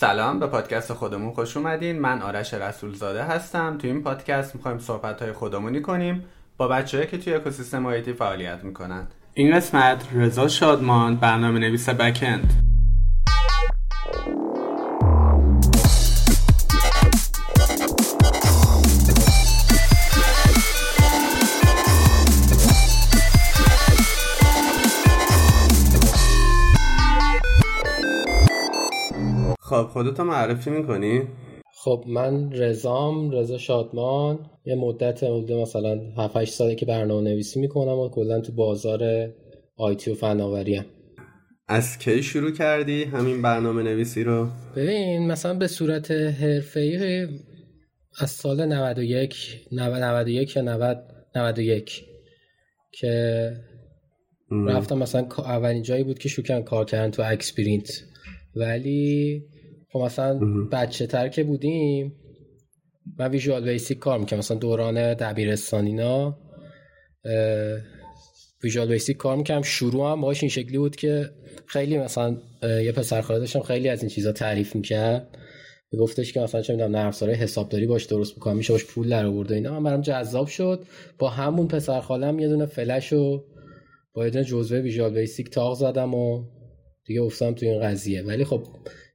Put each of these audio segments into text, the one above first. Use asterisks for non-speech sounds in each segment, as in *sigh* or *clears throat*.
سلام به پادکست خودمون خوش اومدین. من آرش رسولزاده هستم. تو این پادکست می‌خوایم صحبت های خودمونی کنیم. با بچه‌ای که توی اکوسیستم آیتی فعالیت می‌کنن. این قسمت رضا شادمان برنامه نویس بکند خب خودتو معرفی می‌کنی؟ خب من رضام رضا شادمان یه مدت حدود مثلا 7 8 ساله که برنامه نویسی می‌کنم و کلا تو بازار IT و فناوری از کی شروع کردی همین برنامه نویسی رو؟ ببین مثلا به صورت حرفه‌ای از سال 91 91 یا 90 91 که رفتم مثلا اولین جایی بود که شروع کار کردن تو اکسپرینت ولی خب مثلا بچه تر که بودیم من ویژوال بیسیک کار می‌کنم مثلا دوران دبیرستان اینا ویژوال بیسیک کار می‌کنم شروع هم باش این شکلی بود که خیلی مثلا یه پسر خاله داشتم خیلی از این چیزا تعریف می‌کرد. گفتش که مثلا چه می‌دونم نرم افزار حسابداری باش درست بکنم میشه باش پول در آورده اینا. من برام جذاب شد. با همون پسر خالم یه دونه فلش و با یه دونه جزوه ویژوال بیسیک تاق زدم و دیگه افتادم تو این قضیه. ولی خب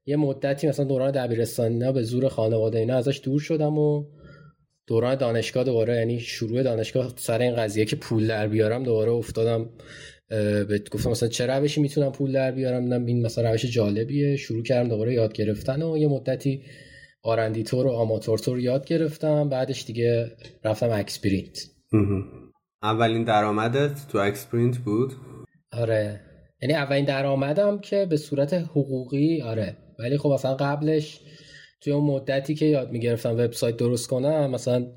یه مدتی مثلا دوران دبیرستان اینا به زور خانواده اینا ازش دور شدم و دوران دانشگاه دوباره یعنی شروع دانشگاه سر این قضیه که پول در بیارم دوباره افتادم به گفتم مثلا چه روشی می‌تونم پول در بیارم؟ دیدم این مثلا روش جالبیه. شروع کردم دوباره یاد گرفتن و یه مدتی آرندی تور و آماتور تور یاد گرفتم. بعدش دیگه رفتم اکسپرینت. اولین درآمدت تو اکسپرینت بود؟ آره. یعنی اولین درآمدم که به صورت حقوقی آره. ولی خب مثلا قبلش توی اون مدتی که یاد می‌گرفتم وبسایت درست کنم مثلا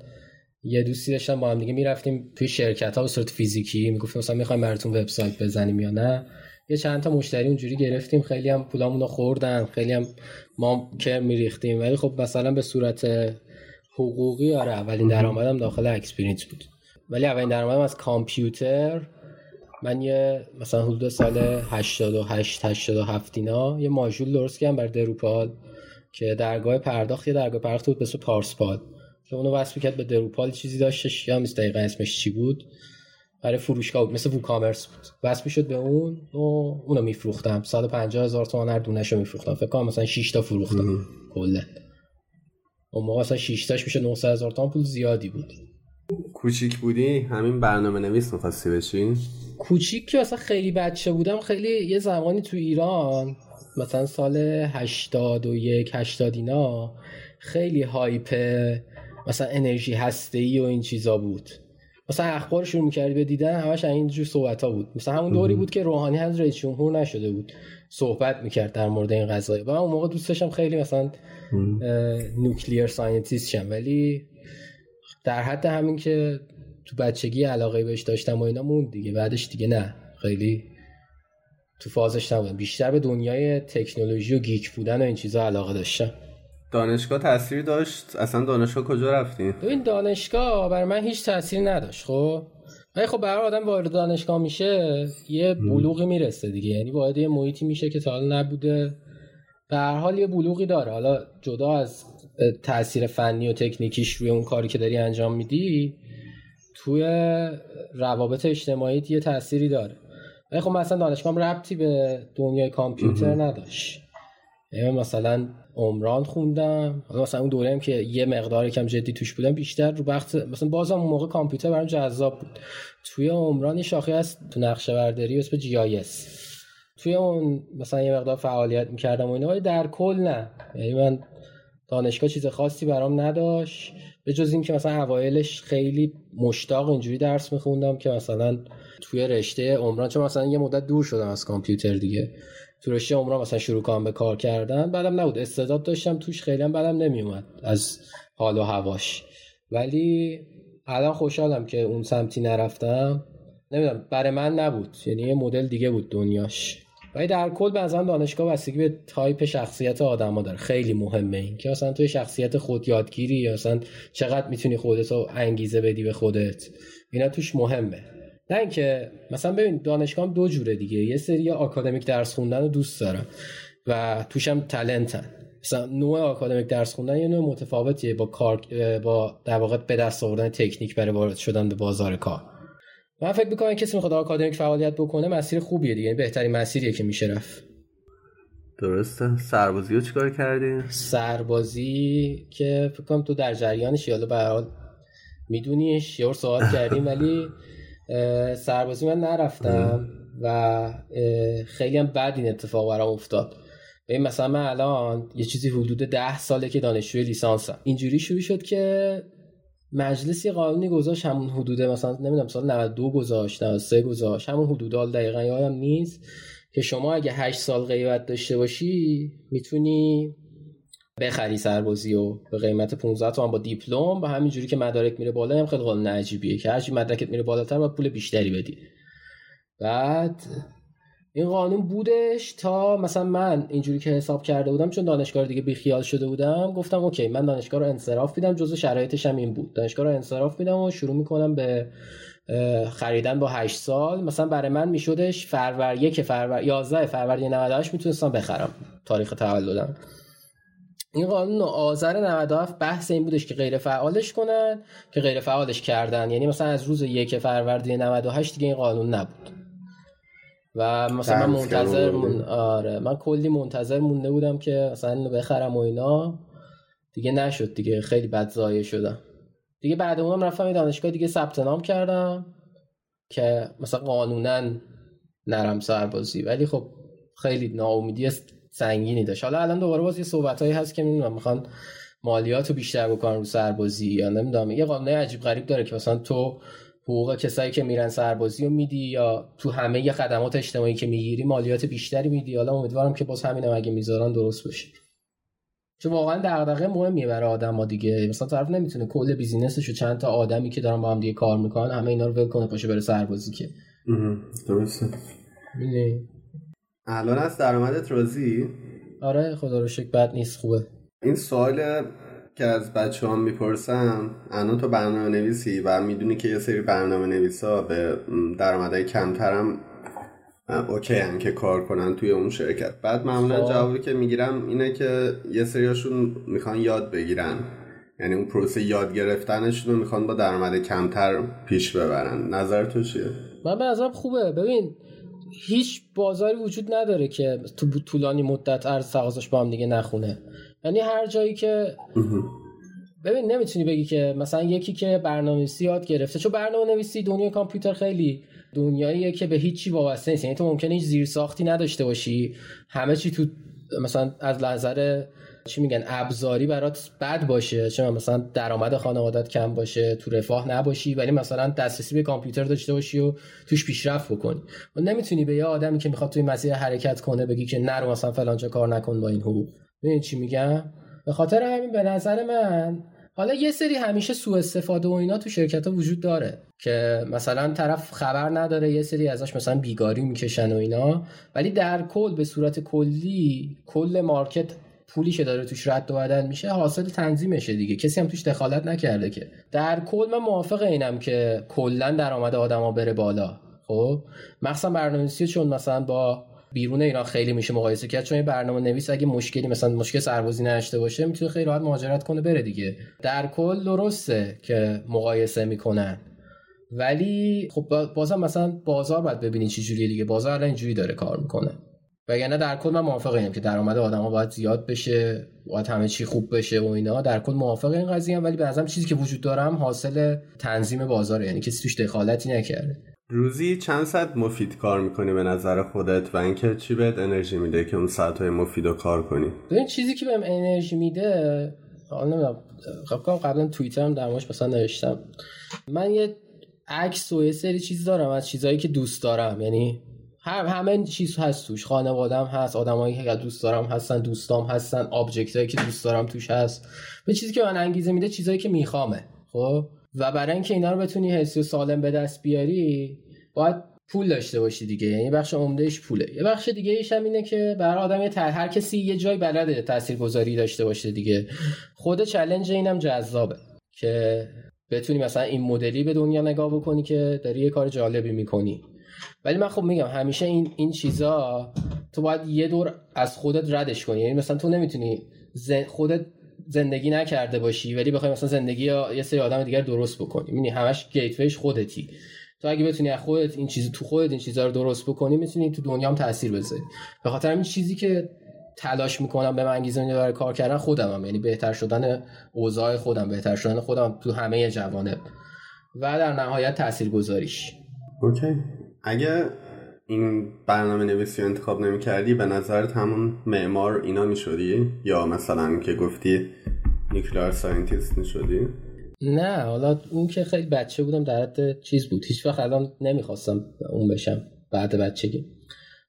یه دوستی داشتم با هم دیگه می‌رفتیم توی شرکت ها به صورت فیزیکی. می‌گفتیم مثلا می‌خوایم براتون وبسایت بزنیم یا نه؟ یه چند تا مشتری اونجوری گرفتیم. خیلی هم پولامون رو خوردن. خیلی هم ما کرم میریختیم. ولی خب مثلا به صورت حقوقی آره اولین درآمدم داخل اکسپریانس بود. ولی اولین درآمدم از کامپیوتر من یه مثلا حدود سال 88 87 اینا یه ماژول درست کردم بر دروپال که درگاه پرداخت یه درگاه پرداخت بود به اسم پارسپال. که اونو وصل کرد به دروپال چیزی داشتش یا نیست دقیقا اسمش چی بود؟ برای فروشگاه بود مثل ووکامرس بود. وصل می‌شد به اون و اونو میفروختم. 150 هزار تومان هر دونهشو میفروختم. فکر کنم مثلا 6 تا فروختم. کلا. اون موقع مثلا 6 تاش میشه 900 هزار تومان پول زیادی بود. کوچیک بودی؟ همین برنامه نویس می‌خواستی بشین؟ کوچیک که اصلا خیلی بچه بودم خیلی یه زمانی تو ایران مثلا سال 81 80 اینا خیلی هایپ مثلا انرژی هسته ای و این چیزا بود. مثلا اخبار شروع می‌کردی به دیدن همش اینجور صحبت ها بود. مثلا همون دوری بود که روحانی هنوز رئیس جمهور نشده بود صحبت می‌کرد در مورد این قضایا. و من اون موقع دوست داشتم خیلی مثلا nuclear scientist شم. ولی در حد همین که تو بچگی علاقه بهش داشتم و اینا موند دیگه بعدش دیگه نه. خیلی تو فازش نبودم. بیشتر به دنیای تکنولوژی و geek بودن و این چیزا علاقه داشتم. دانشگاه تاثیر داشت؟ اصلا دانشگاه کجا رفتی ببین دانشگاه برای من هیچ تاثیری نداشت خب؟ ولی خب برای آدم وارد دانشگاه میشه یه بلوغی می‌رسه دیگه. یعنی وارد یه محیطی میشه که تا حالا نبوده. به هر حال یه بلوغی داره. حالا جدا از تاثیر فنی و تکنیکیش روی اون کاری که داری انجام میدی توی روابط اجتماعی یه تأثیری داره. ولی خب مثلا دانشگاه ربطی به دنیای کامپیوتر نداشت. یعنی مثلا عمران خوندم مثلا اون دوره هم که یه مقدار کم جدی توش بودم بیشتر رو وقت مثلا بازم اون موقع کامپیوتر برام جذاب بود. توی عمران یه شاخه هست تو نقشه برداری اسم جی آی اس. توی اون مثلا یه مقدار فعالیت می‌کردم و اینا ولی در کل نه. یعنی من دانشگاه چیز خاصی برام نداشت. به جز اینکه مثلا اوایلش خیلی مشتاق اینجوری درس میخوندم که مثلا توی رشته عمران چون مثلا یه مدت دور شدم از کامپیوتر دیگه. تو رشته عمران مثلا شروع کنم به کار کردن بعدم نبود. استعداد داشتم توش خیلی هم بعدم نمیومد از حال و هواش. ولی الان خوشحالم که اون سمتی نرفتم. نمی‌دونم برای من نبود. یعنی یه مدل دیگه بود دنیاش. ولی در کل به نظرم دانشگاه بستگی به تایپ شخصیت آدما داره. خیلی مهمه این که مثلا توی شخصیت خود یادگیری یا مثلا چقدر می‌تونی خودت رو انگیزه بدی به خودت اینا توش مهمه. نه اینکه مثلا ببین دانشگاه هم دو جوره دیگه. یه سری آکادمیک درس خوندن رو دوست دارم و توشم تلنتن. مثلا نوع آکادمیک درس خوندن یه نوع متفاوتیه با کار با در واقع به دست آوردن تکنیک برای وارد شدن به بازار کار. من فکر می‌کنم کسی می‌خواد آکادمیک فعالیت بکنه مسیر خوبیه دیگه. یعنی بهترین مسیریه که میشه رفت. درسته. سربازی رو چیکار کردی؟ سربازی که فکر کنم تو در جریانش حالا به حال میدونیش یه سوال کردیم ولی سربازی من نرفتم و خیلی هم بد این اتفاق برام افتاد. ببین مثلا من الان یه چیزی حدود ده ساله که دانشجوی لیسانسم. اینجوری شروع شد که مجلسی قانونی گذاشت همون حدود مثلا نمی‌دونم سال 92 گذاشت 93 گذاشت همون حدود دقیقا یادم نیست که شما اگه 8 سال غیبت داشته باشی می‌تونی بخری سربازی و به قیمت 15 تومن با دیپلم و همینجوری که مدارک میره بالا هم خیلی قانون عجیبیه که هرچی مدرکت میره بالاتر با پول بیشتری بدی. بعد این قانون بودش تا مثلا من اینجوری که حساب کرده بودم چون دانشگاه دیگه بیخیال شده بودم گفتم اوکی من دانشگاه رو انصراف میدم جزو شرایطش هم این بود. دانشگاه رو انصراف میدم و شروع می‌کنم به خریدن با 8 سال. مثلا برای من میشدش فرور یک فرور 11 فروردین 98 می‌تونستم بخرم تاریخ تولدم. این قانون آذر 97 بحث این بودش که غیر فعالش کنن که غیر فعالش کردن. یعنی مثلا از روز یک فروردین 98 دیگه این قانون نبود. و مثلا من منتظر من... آره. من کلی منتظر مونده بودم که مثلا اینو بخرم و اینا. دیگه نشد دیگه. خیلی بد ضایع شدم. دیگه بعد اونم رفتم دانشگاه دیگه ثبت نام کردم که مثلا قانونا نرم سربازی. ولی خب خیلی ناامیدی سنگینی داشت. حالا الان دوباره باز یه صحبتایی هست که نمی‌دونم می‌خوان مالیات رو بیشتر بکنن رو سربازی یا نمی‌دونم. یه قانون عجیب غریب داره که مثلا تو حقوق کسایی که میرن سربازی رو میدی یا تو همه یه خدمات اجتماعی که می‌گیری مالیات بیشتری میدی؟ حالا امیدوارم که باز همینم اگه می‌ذارن درست بشه. چون واقعا دغدغه مهمیه برای آدم دیگه. مثلا طرف نمی‌تونه کل بیزینسش و چند تا آدمی که دارن با هم دیگه کار می‌کنن همه اینا رو ول کنه پاشه بره سربازی که. درسته. الان از درآمدت راضی؟ آره خدا رو شکر بد نیست خوبه. این سوال که از بچه هم می‌پرسم الان تو برنامه نویسی و می‌دونی که یه سری برنامه نویسا به درآمدهای کمترم اوکی هم که کار کنن توی اون شرکت. بعد معمولا خب. جوابی که می‌گیرم اینه که یه سریاشون می‌خوان یاد بگیرن. یعنی اون پروسه یاد گرفتنشون رو می‌خوان با درآمد کمتر پیش ببرن. نظر تو چیه؟ من به خوبه. ببین هیچ بازاری وجود نداره که تو طولانی مدت ارز تقاضاش با هم دیگه نخونه. یعنی هر جایی که ببین نمی‌تونی بگی که مثلا یکی که برنامه‌نویسی یاد گرفته چون برنامه نویسی دنیای کامپیوتر خیلی دنیاییه که به هیچی وابسته نیست. یعنی تو ممکنه هیچ زیر ساختی نداشته باشی. همه چی تو مثلا از نظر چی میگن ابزاری برات بد باشه. چون مثلا درآمد خانوادت کم باشه تو رفاه نباشی ولی مثلا دسترسی به کامپیوتر داشته باشی و توش پیشرفت بکنی. و نمی‌تونی به یه آدمی که می‌خواد توی مسیر حرکت کنه بگی که نرو مثلا فلانجا کار نکن با این حقوق. ببین چی میگم؟ به خاطر همین به نظر من حالا یه سری همیشه سوء استفاده و اینا تو شرکت ها وجود داره که مثلا طرف خبر نداره یه سری ازش مثلا بیگاری می‌کشن و اینا. ولی در کل به صورت کلی کل مارکت پولی که داره توش رد و بدل میشه حاصل تنظیمشه دیگه. کسی هم توش دخالت نکرده که. در کل من موافق اینم که کلا درآمد آدما بره بالا. خب؟ مخصوصا برنامه‌نویسی چون مثلا با بیرون ایران خیلی میشه مقایسه کرد چون برنامه نویس اگه مشکلی مثلا مشکل سربازی نداشته باشه می‌تونه خیلی راحت مهاجرت کنه بره دیگه. در کل درسته که مقایسه می‌کنن. ولی خب بازم مثلا بازار باید ببینی چه جوریه دیگه. بازار الان اینجوری داره کار می‌کنه. وگرنه در کل من موافق اینم که درآمد آدما باید زیاد بشه باید همه چی خوب بشه و اینا. در کل موافق این قضیه ولی به نظرم چیزی که وجود دارم حاصل تنظیم بازار یعنی کسی توش دخالتی نکرده. روزی چند ساعت مفید کار می‌کنی به نظر خودت و اینکه چی بهت انرژی میده که اون ساعت های مفید رو کار کنی؟ این چیزی که بهم انرژی میده نمی‌دونم خب قبلا توییتر هم در مثلا نوشتم. من یه عکس و یه سری چیز دارم از چیزهایی که دوست دارم. یعنی هم همه چیز هست توش. خانوادم هست آدمایی که دوست دارم هستن دوستام هستن آبجکت هایی که دوست دارم توش هست. به چیزی که من انگیزه میده چیزایی که میخوامه. خب؟ و برای اینکه اینا رو بتونی حسی و سالم به دست بیاری باید پول داشته باشی دیگه. یعنی بخش عمدهش پوله. یه بخش دیگه ایش هم اینه که برای آدم یه هر کسی یه جای بلده تاثیرگذاری داشته باشه دیگه. خود چلنج اینم جذابه که بتونی مثلا این مدلی به دنیا نگاه بکنی که داری یه کار جالبی می‌کنی. ولی من خب میگم همیشه این این چیزا تو باید یه دور از خودت ردش کنی. یعنی مثلا تو نمی‌تونی خودت زندگی نکرده باشی ولی بخوای مثلا زندگی یه سری آدم دیگر درست بکنی. می‌بینی همش گیتویش خودتی. تو اگه بتونی از خودت این چیز تو خودت این چیزا رو درست بکنی می‌تونی تو دنیا هم تاثیر بذاری. به خاطر این چیزی که تلاش می‌کنم به من انگیزه برای کار کردن خودم هم. یعنی بهتر شدن اوضاع خودم بهتر شدن خودم تو همه جوانب. و در نهایت تاثیر گذاریش اوکی. اگه این برنامه نویسی انتخاب نمی کردی به نظرت همون معمار اینا می شدی یا مثلا که گفتی nuclear scientist می شدی نه حالا اون که خیلی بچه بودم در حد چیز بود. هیچ وقت الان نمی‌خواستم اون بشم بعد بچگی.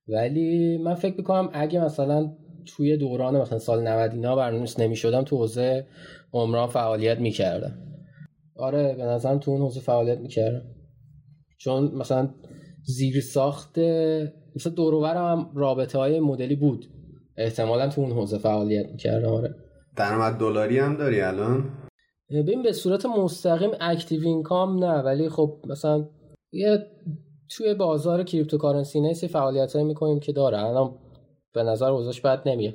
ولی من فکر می‌کنم اگه مثلا توی دوران مثلا سال 90 اینا برنامه‌نویس نمی‌شدم تو حوزه عمران فعالیت می‌کردم. آره به نظرم تو اون حوزه فعالیت می‌کردم. چون مثلا زیر ساخت مثلا دوروبرم هم رابطه های مدلی بود. احتمالا تو اون حوزه فعالیت می‌کردم آره. درآمد دلاری هم داری الان؟ ببین به صورت مستقیم active income نه ولی خب مثلا یه توی بازار cryptocurrency نه فعالیت های می‌کنیم که داره. الان به نظر اوضاعش بد نمیاد.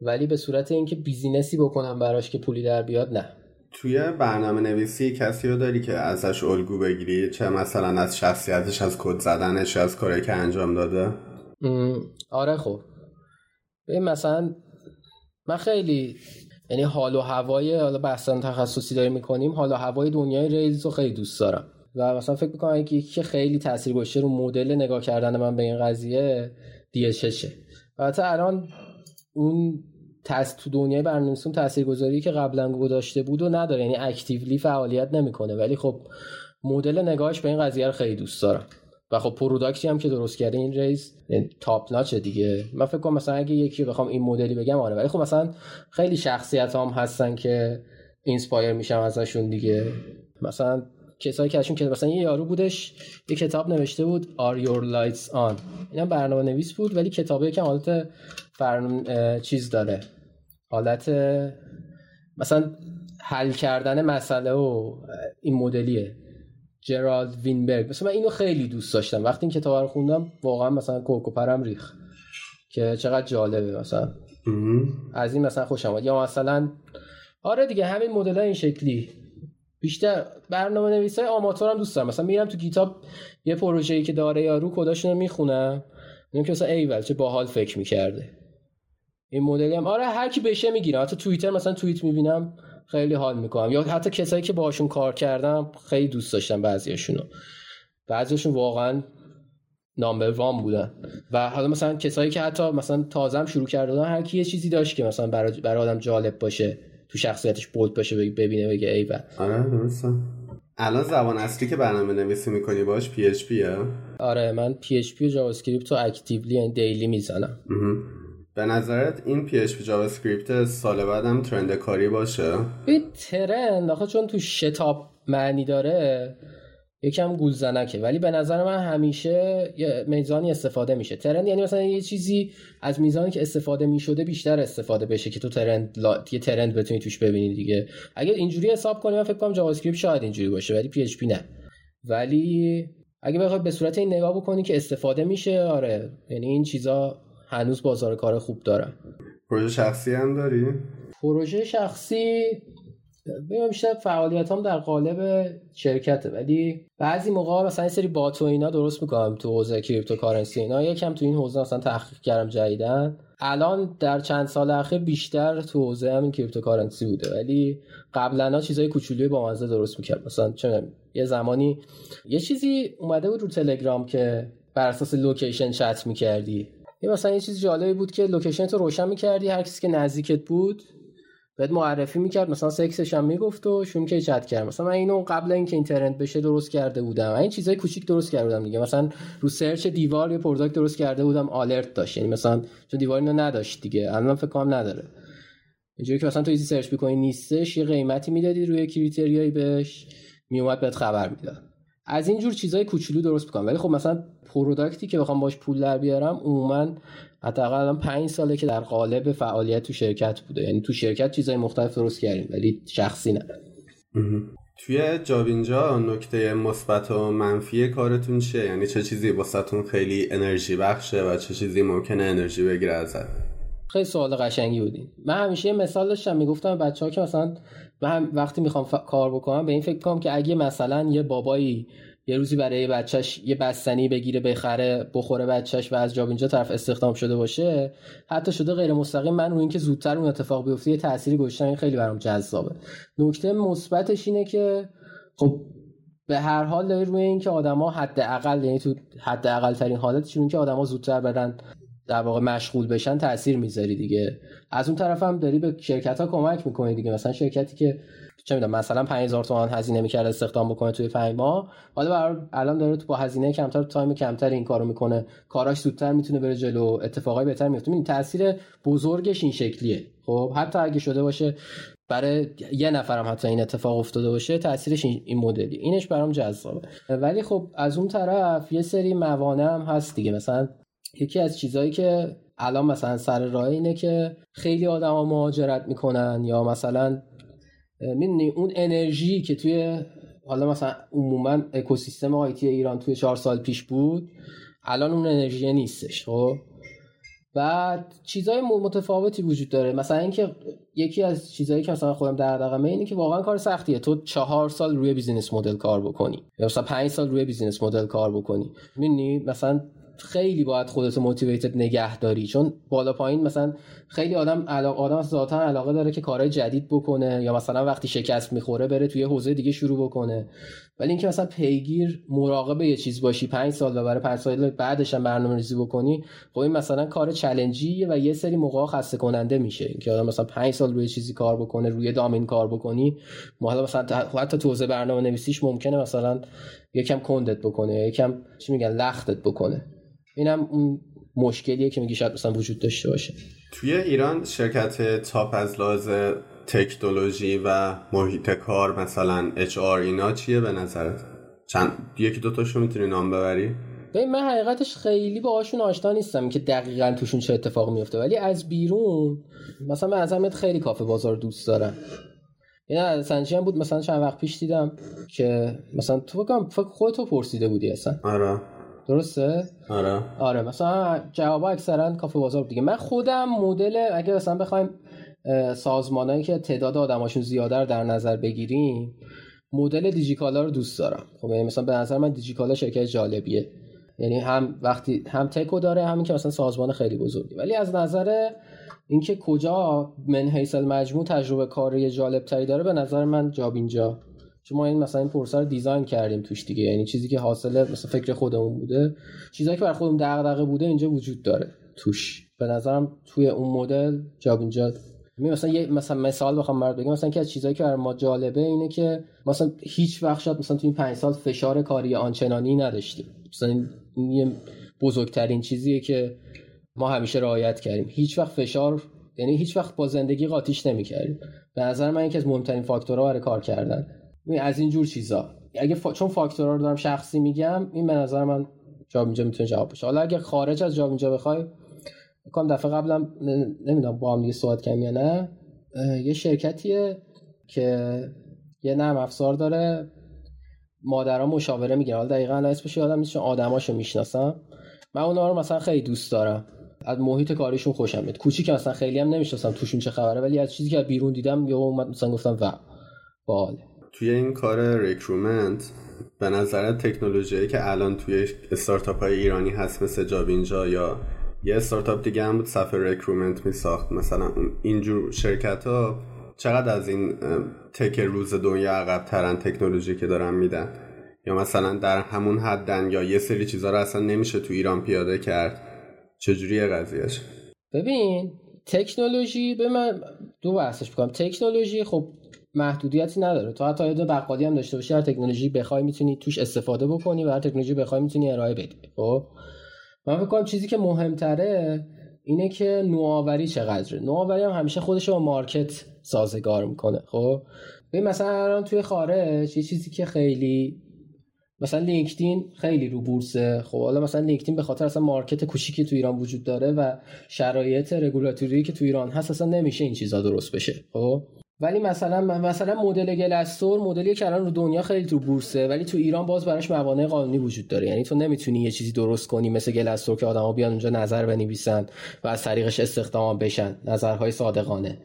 ولی به صورت اینکه business ی بکنم براش که پولی در بیاد نه. توی برنامه نویسی کسی رو داری که ازش الگو بگیری؟ چه مثلا از شخصیتش از کد زدنش از کاری که انجام داده؟ آره خب. ببین مثلا من خیلی یعنی حال و هوای حالا بحثا تخصصی داریم می‌کنیم حال و هوای دنیای ریلز رو خیلی دوست دارم. و مثلا فکر می‌کنم یکی که خیلی تاثیر باشه رو مدل نگاه کردن من به این قضیه دیششه البته الان اون تست تو دنیای برنامه‌نویسی تاثیرگذاری که قبلا گذاشته بود و نداره. یعنی اکتیولی فعالیت نمی‌کنه. ولی خب مدل نگاهش به این قضیه رو خیلی دوست دارم. و خب product ی هم که درست کرده این ریز top notch دیگه. من فکر کنم مثلا اگه یکی بخوام این مدلی بگم آره. ولی خب مثلا خیلی شخصیت هم هستن که inspire میشم ازشون دیگه. مثلا کسایی که ازشون که مثلا یه یارو بودش یه کتاب نوشته بود Are Your Lights On. اینا برنامه نویس بود ولی کتابه که حالت فرم... چیز داره حالت مثلا حل کردن مسئله و این مدلیه. جرالد وینبرگ. مثلا من اینو خیلی دوست داشتم. وقتی این کتاب رو خوندم واقعا مثلا کوکوپرم ریخ که چقدر جالبه مثلا. از این مثلا خوشم آمد. یا مثلا آره دیگه همین مدل این شکلی. بیشتر برنامه نویسای آماتور هم دوست دارم. مثلا میرم تو کتاب یه پروژه‌ای که داره یارو کداشون رو می‌خونم. میگم که مثلا ایول چه باحال فکر می‌کرده. این مدلی هم. آره هر کی بشه می‌گیرم حتی توییتر مثلا توییت می‌بینم خیلی حال می‌کنم. یا حتی کسایی که باشون کار کردم خیلی دوست داشتم بعضیاشونو. بعضیشون واقعا number one بودن. و حالا مثلا کسایی که حتی مثلا تازم شروع کرده هر کی یه چیزی داشت که مثلا برای, برای آدم جالب باشه تو شخصیتش بود باشه ببینه بگه ای آره درسته. الان زبان اصلی که برنامه نویسی می‌کنی باش PH آره من PHP و JavaScript رو actively یعنی daily می‌زنم. به نظرت این PHP JavaScript سال بعدم trend کاری باشه؟ این trend آخه چون تو شتاب معنی داره یکم گولزنکه ولی به نظر من همیشه میزانی استفاده میشه. trend یعنی مثلا یه چیزی از میزانی که استفاده می‌شده بیشتر استفاده بشه که تو trend لا... یه trend بتونی توش ببینی دیگه. اگه اینجوری حساب کنی من فکر کنم JavaScript شاید اینجوری باشه ولی PHP نه. ولی اگه بخوای به صورت این نگاه بکنی که استفاده میشه آره. یعنی این چیزا هنوز بازار کار خوب دارن پروژه شخصی هم داری؟ پروژه شخصی ببینم بیشتر فعالیت هم در قالب شرکته ولی بعضی موقع مثلا این سری bot و اینا درست می‌کنم تو حوزه cryptocurrency اینا. یکم تو این حوزه مثلا تحقیق کردم جدیدن الان در چند سال اخیر بیشتر تو حوزه همین cryptocurrency بوده ولی قبلا چیزای کوچولوی با مزه درست می‌کرد مثلا چه یه زمانی یه چیزی اومده بود رو تلگرام که بر اساس location چت می‌کردی. یه مثلا یه چیز جالبی بود که location تو روشن می‌کردی هر کسی که نزدیکت بود بهت معرفی می‌کرد مثلا سکسش هم می‌گفت و میشد که چت کرد مثلا من اینو قبل اینکه این trend بشه درست کرده بودم. این چیزای کوچیک درست کرده بودم دیگه. مثلا رو search دیوار یه product درست کرده بودم alert داشت. یعنی مثلا چون دیوار اینو نداشت دیگه. الان فکر کنم نداره. اینجوری که مثلا تو easy search بکنی نیستش یه قیمتی می‌دادی روی criteria یی بهش میومد بهت خبر می‌داد. از این جور چیزای کوچولو درست می‌کنم. ولی خب مثلا پروداکتی که بخوام باش پول در بیارم عموما حداقل الان 5 ساله که در قالب فعالیت تو شرکت بوده. یعنی تو شرکت چیزای مختلف درست کردیم ولی شخصی نه. توی جاوینجا نکته مثبت و منفی کارتون چیه؟ یعنی چه چیزی واسهتون خیلی انرژی بخشه و چه چیزی ممکنه انرژی بگیره ازت؟ خیلی سوال قشنگی بودین من همیشه یه مثال داشتم می‌گفتم بچه ها که مثلا من وقتی می‌خوام کار بکنم به این فکر کنم که اگه مثلا یه بابایی یه روزی برای بچهش یه بستنی بگیره بخره بخوره بچهش و از جاب اینجا طرف استخدام شده باشه حتی شده غیر مستقیم من رو اینکه زودتر اون اتفاق بیفته یه تأثیری گذاشتن این خیلی برام جذابه. نکته مثبتش اینه که خب به هر حال داری روی اینکه آدما حداقل یعنی تو حداقل ترین حالتش اینه که آدما زودتر برن در واقع مشغول بشن تاثیر می‌ذاری دیگه. از اون طرف هم داری به شرکت ها کمک می‌کنی دیگه. مثلا شرکتی که چه می‌دونم مثلا 5000 تومان هزینه می‌کرد استخدام بکنه توی 5 ماه حالا الان داره تو با هزینه کمتر تایم کمتر این کارو می‌کنه. کاراش زودتر می‌تونه بره جلو اتفاقای بهتر میفته این تاثیر بزرگش این شکلیه. خب حتی اگه شده باشه برای یه نفرم حتی این اتفاق افتاده باشه تاثیرش این مدلی. اینش برام جذابه. ولی خب از اون طرف یه سری موانع هم هست دیگه. مثلا یکی از چیزهایی که الان مثلا سر راه اینه که خیلی آدما مهاجرت می‌کنن یا مثلا می‌دونی اون انرژی که توی حالا مثلا عموما اکوسیستم IT ایران توی چهار سال پیش بود الان اون انرژی نیستش خب؟ بعد چیزای متفاوتی وجود داره. مثلا اینکه یکی از چیزهایی که مثلا خودم در دقیقه اینه که واقعا کار سختیه. تو چهار سال روی business model کار بکنی یا مثلا پنج سال روی business model کار بکنی. می‌دونی؟ مثلا خیلی باید خودت موتیویتد نگه داری. چون بالا پایین مثلا خیلی آدم علاقه آدم ذاتا علاقه داره که کارهای جدید بکنه یا مثلا وقتی شکست می‌خوره بره توی حوزه دیگه شروع بکنه. ولی اینکه مثلا پیگیر مراقب یه چیز باشی پنج سال و برای پنج سال بعدش هم برنامه‌ریزی بکنی خب این مثلا کار چالنجیه و یه سری موقع خسته کننده میشه. اینکه آدم مثلا پنج سال روی چیزی کار بکنه روی دامین کار بکنی. مثلا حتی تو حوزه برنامه نویسیش ممکنه مثلا یکم کندت بکنه یکم چی میگن لختت بکنه. اینم اون مشکلیه که میگی شاید مثلا وجود داشته باشه. توی ایران شرکت تاپ از لحاظ تکنولوژی و محیط کار مثلا اچ آر اینا چیه به نظرت؟ چند یکی دو تاشو می‌تونی نام ببری؟ ببین من حقیقتش خیلی باهاشون آشنا نیستم که دقیقا توشون چه اتفاق میفته ولی از بیرون مثلا من از خیلی کافه بازار دوست دارم. این از هم بود؟ مثلا چند وقت پیش دیدم که مثلا تو بگم فکر خودتو پرسیده بودی اصلا. آره. درسته؟ آره. آره مثلا جواب اکثرا کافه بازار دیگه. من خودم مدل اگه مثلا بخوایم سازمانایی که تعداد آدماشون زیاده رو در نظر بگیریم مدل دیجیکالا رو دوست دارم. خب یعنی مثلا به نظر من دیجیکالا شرکت جالبیه. یعنی هم وقتی هم تکو داره همین که مثلا سازمان خیلی بزرگی. ولی از نظر اینکه کجا من حیث مجموع تجربه کاری جالب تری داره به نظر من جاب اینجا چون ما این مثلا این پرسه رو دیزاین کردیم توش دیگه. یعنی چیزی که حاصل مثلا فکر خودمون بوده. چیزایی که بر خودمون دغدغه بوده اینجا وجود داره توش. به نظرم توی اون مدل جاب اینجا مثلا یه مثلا مثال بخوام برات بگم. مثلا که از چیزایی که برای ما جالبه اینه که مثلا هیچ وقت شاید مثلا تو این 5 سال فشار کاری آنچنانی نداشتیم. مثلا این یه بزرگترین چیزیه که ما همیشه رعایت کردیم. هیچ وقت فشار یعنی هیچ وقت با زندگی قاطیش نمی‌کردیم. به نظر من یکی از مهمترین فاکتورها برای کار کردن. از این جور چیزا. اگه فا... چون فاکتورها رو دارم شخصی میگم این به نظر من جابینجا می‌تونه جواب بشه حالا اگه خارج از جابینجا بخوای کام دفعه قبلم نمی‌دونم با هم دیگه صحبت کردیم یا نه. یه شرکتیه که یه نرم افزار داره. مادرها مشاوره می‌گیرن. حالا دقیقا اسمش یادم نیست چون آدماشو می‌شناسم. من اونا رو مثلا خیلی دوست دارم. از محیط کاریشون خوشم میاد. کوچیک مثلا خیلی هم نمی‌شناسم توشون چه خبره ولی از چیزی که بیرون دیدم یا اومد مثلا گفتم و باله توی این کار recruitment به نظر تکنولوژی که الان توی استارتاپ های ایرانی هست مثل جابینجا یا یه استارتاپ دیگه هم بود صفحه recruitment می ساخت. مثلا اینجور شرکت ها چقدر از این تک روز دنیا عقب ترن تکنولوژی که دارن میدن؟ یا مثلا در همون حدن یا یه سری چیزها رو اصلا نمیشه تو ایران پیاده کرد؟ چجوریه قضیهش؟ ببین تکنولوژی به من دو بحثش بکنم تکنولوژی خب محدودیتی نداره. تو حتی یه بقالی هم داشته باشی هر تکنولوژی بخوای می‌تونی توش استفاده بکنی و هر تکنولوژی بخوای می‌تونی ارائه بدی. خب؟ من فکر کنم چیزی که مهمتره اینه که نوآوری چقدره. نوآوری هم همیشه خودش با market سازگار می‌کنه. خب؟ ببین مثلا الان توی خارج یه چیزی که خیلی مثلا LinkedIn خیلی رو بورسه. خب حالا مثلا LinkedIn به خاطر اصلا market کوچیکی تو ایران وجود داره و شرایط رگولاتوری که تو ایران هست اصلا نمیشه این چیزا درست بشه. خب؟ ولی مثلا مثلا مدل Glassdoor مدلی که الان رو دنیا خیلی تو بورسه ولی تو ایران باز براش موانع قانونی وجود داره یعنی تو نمی‌تونی یه چیزی درست کنی مثل Glassdoor که آدما بیان اونجا نظر بنویسن و از طریقش استخدام بشن نظرهای صادقانه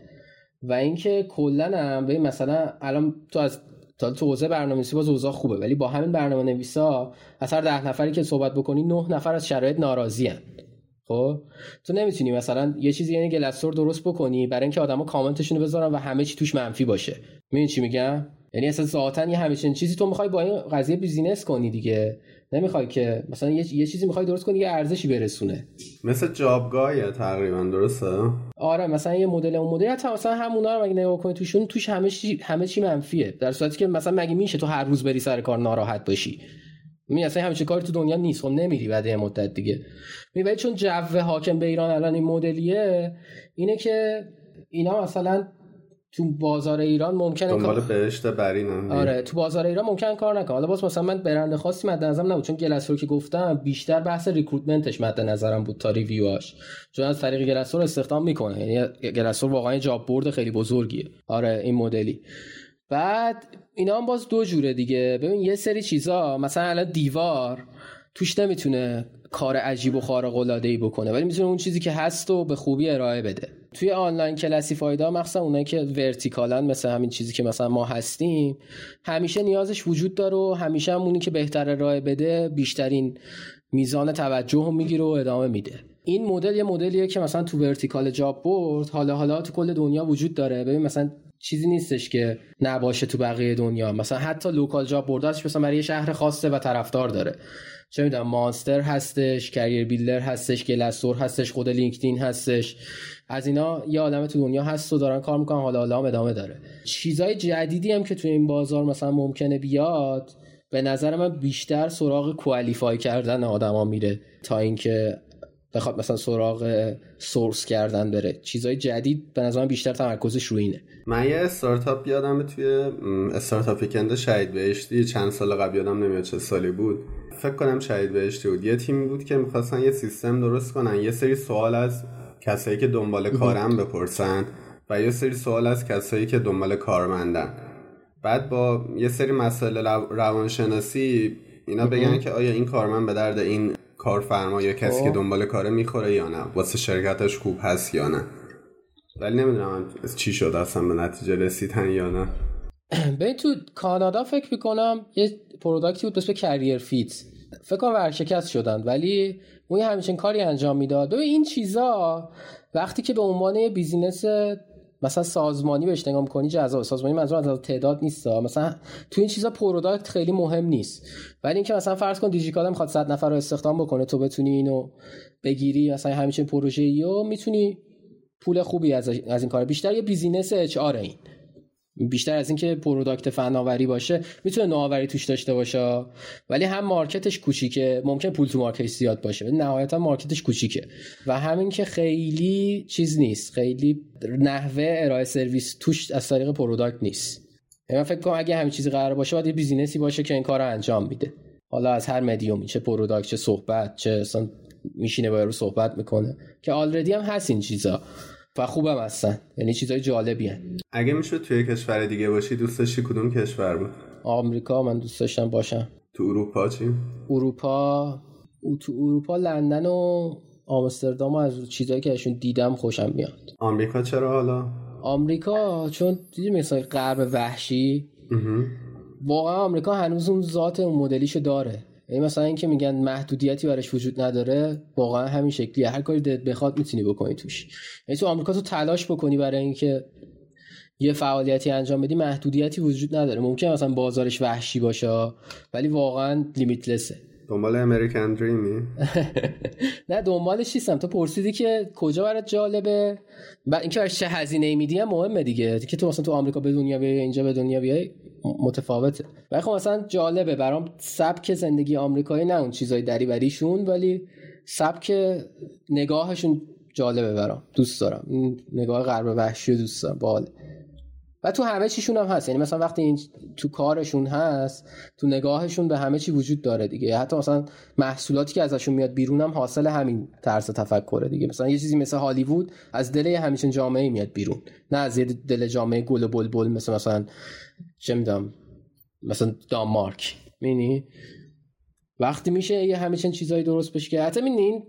و اینکه کلا هم به مثلا الان تو از تا تو حوزه برنامه‌نویسی باز اوضاع خوبه ولی با همین برنامه نویسا از ده نفری که صحبت بکنی نه نفر از شرایط ناراضی هن. خب؟ تو نمی‌تونی مثلا یه چیزی یعنی گلستور درست بکنی برای اینکه آدما کامنتشون رو بذارن و همه چی توش منفی باشه. می‌دونی چی میگم؟ یعنی اصلا ذاتا یه همچین چیزی تو می‌خوای با این قضیه بیزینس کنی دیگه. نمی‌خوای که مثلا یه, یه چیزی می‌خوای درست کنی یه ارزشی برسونه. مثل جابگاهه تقریبا درسته؟ آره مثلا یه مدل اون مدل حتی مثلا همونا رو مگه نگاه کنی توشون توش همه چی همه چی منفیه. در صورتی که مثلا مگه میشه تو هر روز بری سر کار ناراحت باشی؟ می اصلا همچین کاری تو دنیا نیست. خب نمیری بعد یه مدت دیگه. می چون جو حاکم به ایران الان این مدلیه اینه که اینا مثلا تو بازار ایران ممکنه دنبال بهشت برین آره تو بازار ایران ممکن کار نکنه. حالا باز مثلا من برنده خاصی مد نظرم نبود چون گلسور که گفتم بیشتر بحث ریکروتمنتش مد نظرم بود تا ریویواش چون از طریق گلسور استخدام می‌کنه. یعنی گلسور واقعا جاب برد خیلی بزرگیه. آره این مدلی. بعد اینا هم باز دو جوره دیگه. ببین یه سری چیزا مثلا الان دیوار توش نمی‌تونه کار عجیب و خارق العاده ای بکنه ولی می‌تونه اون چیزی که هست و به خوبی ارائه بده. توی آنلاین classified ا مخصوصا اونایی که vertical ن مثل همین چیزی که مثلا ما هستیم همیشه نیازش وجود داره و همیشه هم اونی که بهتر ارائه بده بیشترین میزان توجه می‌گیره و ادامه میده. این مدل یه مدلیه که مثلا تو vertical job board حالا حالا تو کل دنیا وجود داره. ببین مثلا چیزی نیستش که نباشه تو بقیه دنیا. مثلا حتی local job board داشت مثلا برای یه شهر خاصه و طرفدار داره. چه می‌دونم Monster هستش CareerBuilder هستش Glassdoor هستش خود LinkedIn هستش. از اینا یه آدم تو دنیا هست و دارن کار می‌کنن حالا حالا هم ادامه داره. چیزای جدیدی هم که تو این بازار مثلا ممکنه بیاد به نظر من بیشتر سراغ کوالیفای کردن آدما میره تا اینکه بخواد مثلا سراغ سورس کردن بره. چیزای جدید به نظر بیشتر تمرکزش روی اینه. من یه استارتاپ یادم توی استارتاپ ویکند شهید بهشتی چند سال قبل یادم نمیاد چه سالی بود. فکر کنم شهید بهشتی بود. یه تیم بود که می‌خواستن یه سیستم درست کنن. یه سری سوال از کسایی که دنبال کارم بپرسن و یه سری سوال از کسایی که دنبال کارمندن. بعد با یه سری مسائل روانشناسی اینا بگن که آیا این کارمند به درد این کارفرما یا کسی که خب. دنبال کاره می‌خوره یا نه؟ واسه شرکتش خوب هست یا نه؟ ولی نمی‌دونم چی شد اصلا به نتیجه رسیدن یا نه. *clears throat* به تو کانادا فکر می‌کنم یه product ی بود به Career Fit فکر کنم ورشکست شدن ولی اون همچین کاری انجام می‌داد. ببین این چیزا وقتی که به عنوان یه business مثلا سازمانی بهش نگاه کنی جزا سازمانی منظور از تعداد نیست مثلا تو این چیزا product خیلی مهم نیست. ولی اینکه مثلا فرض کن دیجیکالا می‌خواد 100 نفر رو استخدام بکنه تو بتونی اینو بگیری مثلا همیشه پروژه ایو می‌تونی پول خوبی از از این کار بیشتر یه business اچ این. بیشتر از اینکه product فناوری باشه می‌تونه نوآوری توش داشته باشه. ولی هم market ش کوچیکه ممکن پول تو market ش زیاد باشه نهایتا market ش کوچیکه. و همین که خیلی چیز نیست خیلی نحوه ارائه سرویس توش از طریق product نیست. یعنی من فکر کنم اگه همین چیزی قرار باشه باید یه business ی باشه که این کار رو انجام میده. حالا از هر مدیومی چه product چه صحبت چه میشینه با رو صحبت می‌کنه که already هم هست این چیزا. و خوبم هستن. یعنی چیزای جالبی هن. اگه میشه توی کشور دیگه باشی دوست داشتی کدوم کشور بود؟ آمریکا من دوست داشتم باشم. تو اروپا چی؟ اروپا او تو اروپا لندن و آمستردام از چیزایی که اشون دیدم خوشم میاد. آمریکا چرا حالا؟ آمریکا چون دیدی مثلا غرب وحشی؟ واقعا آمریکا هنوز اون ذات اون مدلیشو داره. یعنی مثلا اینکه میگن محدودیتی براش وجود نداره واقعا همین شکلیه هر کاری دلت بخواد می‌تونی بکنی توش. یعنی تو آمریکا تو تلاش بکنی برای اینکه یه فعالیتی انجام بدی محدودیتی وجود نداره. ممکن مثلا بازارش وحشی باشه ولی واقعا لیمیتلسه دنبال امریکن دریمی *laughs* نه دنبالش نیستم. تو پرسیدی که کجا برات جالبه؟ و اینکه چه هزینه میدی هم مهمه دیگه. که تو مثلا تو آمریکا به دنیا بیای اینجا به دنیا بیای. متفاوته. ولی خب مثلا جالبه برام سبک زندگی آمریکایی نه اون چیزای دریوریشون ولی سبک نگاهشون جالبه برام. دوست دارم. نگاه غرب وحشی دوست دارم. باحال و تو همه چیشون هم هست. یعنی مثلا وقتی این تو کارشون هست تو نگاهشون به همه چی وجود داره دیگه. حتی مثلا محصولاتی که ازشون میاد بیرون هم حاصل همین طرز تفکره دیگه. مثلا یه چیزی مثل هالیوود از دل همیشه جامعه میاد بیرون. نه از دل جامعه گل و بلبل مثل مثلا چه می‌دونم مثلا دانمارک. می‌بینی؟ وقتی میشه یه همه چیزایی درست بشه که حتی این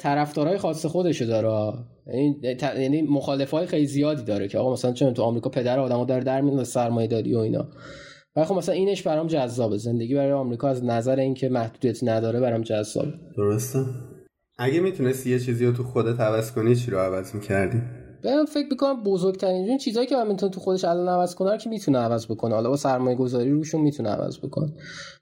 طرفدارای خاص خودشو داره. یعنی, یعنی مخالفای خیلی زیادی داره که آقا مثلا چون تو آمریکا پدر آدمو داره در میاد سرمایه داری و اینا. ولی خب مثلا اینش برام جذابه. زندگی برای آمریکا از نظر اینکه محدودیتی نداره برام جذابه. درسته. اگه می‌تونستی یه چیزی رو تو خودت عوض کنی چی رو عوض می‌کردی؟ من فکر می‌کنم بزرگترین این چیزایی که من می‌تونم تو خودش الان عوض کنه که می‌تونه عوض بکنه. حالا با سرمایه گذاری روشون می‌تونه عوض بکنه.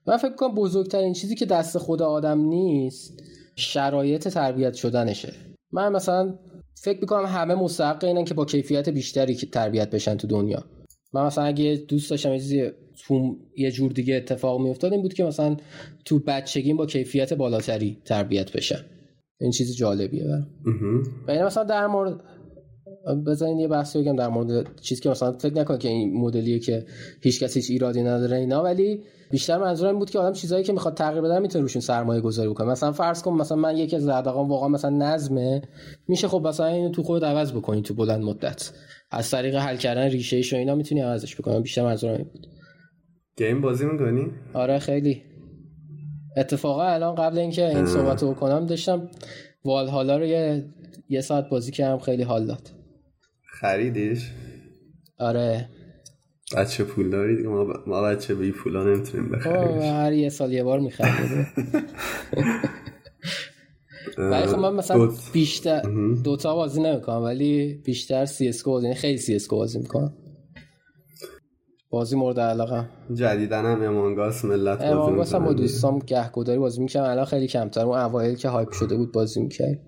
من فکر می‌کنم بزرگترین چیزی که دست خود آدم نیست شرایط تربیت شدنشه. من مثلا فکر می‌کنم همه مستحق اینن که با کیفیت بیشتری که تربیت بشن تو دنیا. من مثلا اگه دوست داشتم یه چیزی تو یه جور دیگه اتفاق میافتاد این بود که مثلا تو بچگیم با کیفیت بالاتری تربیت بشن. این چیز جالبیه برم و مثلا در مورد بزنین یه بحثی بگم در مورد چیزی که مثلا فکر نکن که این مدلیه که هیچ کسی هیچ ایرادی نداره اینا ولی بیشتر منظورم بود که آدم چیزایی که می‌خواد تغییر بده می‌تونه روشون سرمایه گذاری بکنه. مثلا فرض کن مثلا من یکی از زردقام واقعا مثلا نظمه میشه خب مثلا اینو تو خود عوض بکنی تو بلند مدت. از طریق حل کردن ریشه ایش و اینا می‌تونی عوضش بکنی. بیشتر منظورم این بود. گیم بازی می‌کنی؟ آره خیلی. اتفاقا الان قبل اینکه این صحبت رو بکنم داشتم والهالا رو یه یه ساعت بازی کردم خیلی حال داد. خریدیش؟ آره. بچه پول دارید؟ ما, ما بچه بی پولا نمی‌تونیم بخریم. هر یه سال یه بار می‌خریم *laughs* *laughs* ولی خب من مثلا بیشتر Dota بازی نمی‌کنم ولی بیشتر CS بازی یعنی خیلی CS بازی می‌کنم. بازی مورد علاقه. جدیدن هم امانگاس ملت بازی Among Us هم با دوستام گهگداری بازی می‌کنم. الان خیلی کمتر. اون اوایل که hype شده بود بازی می‌کرد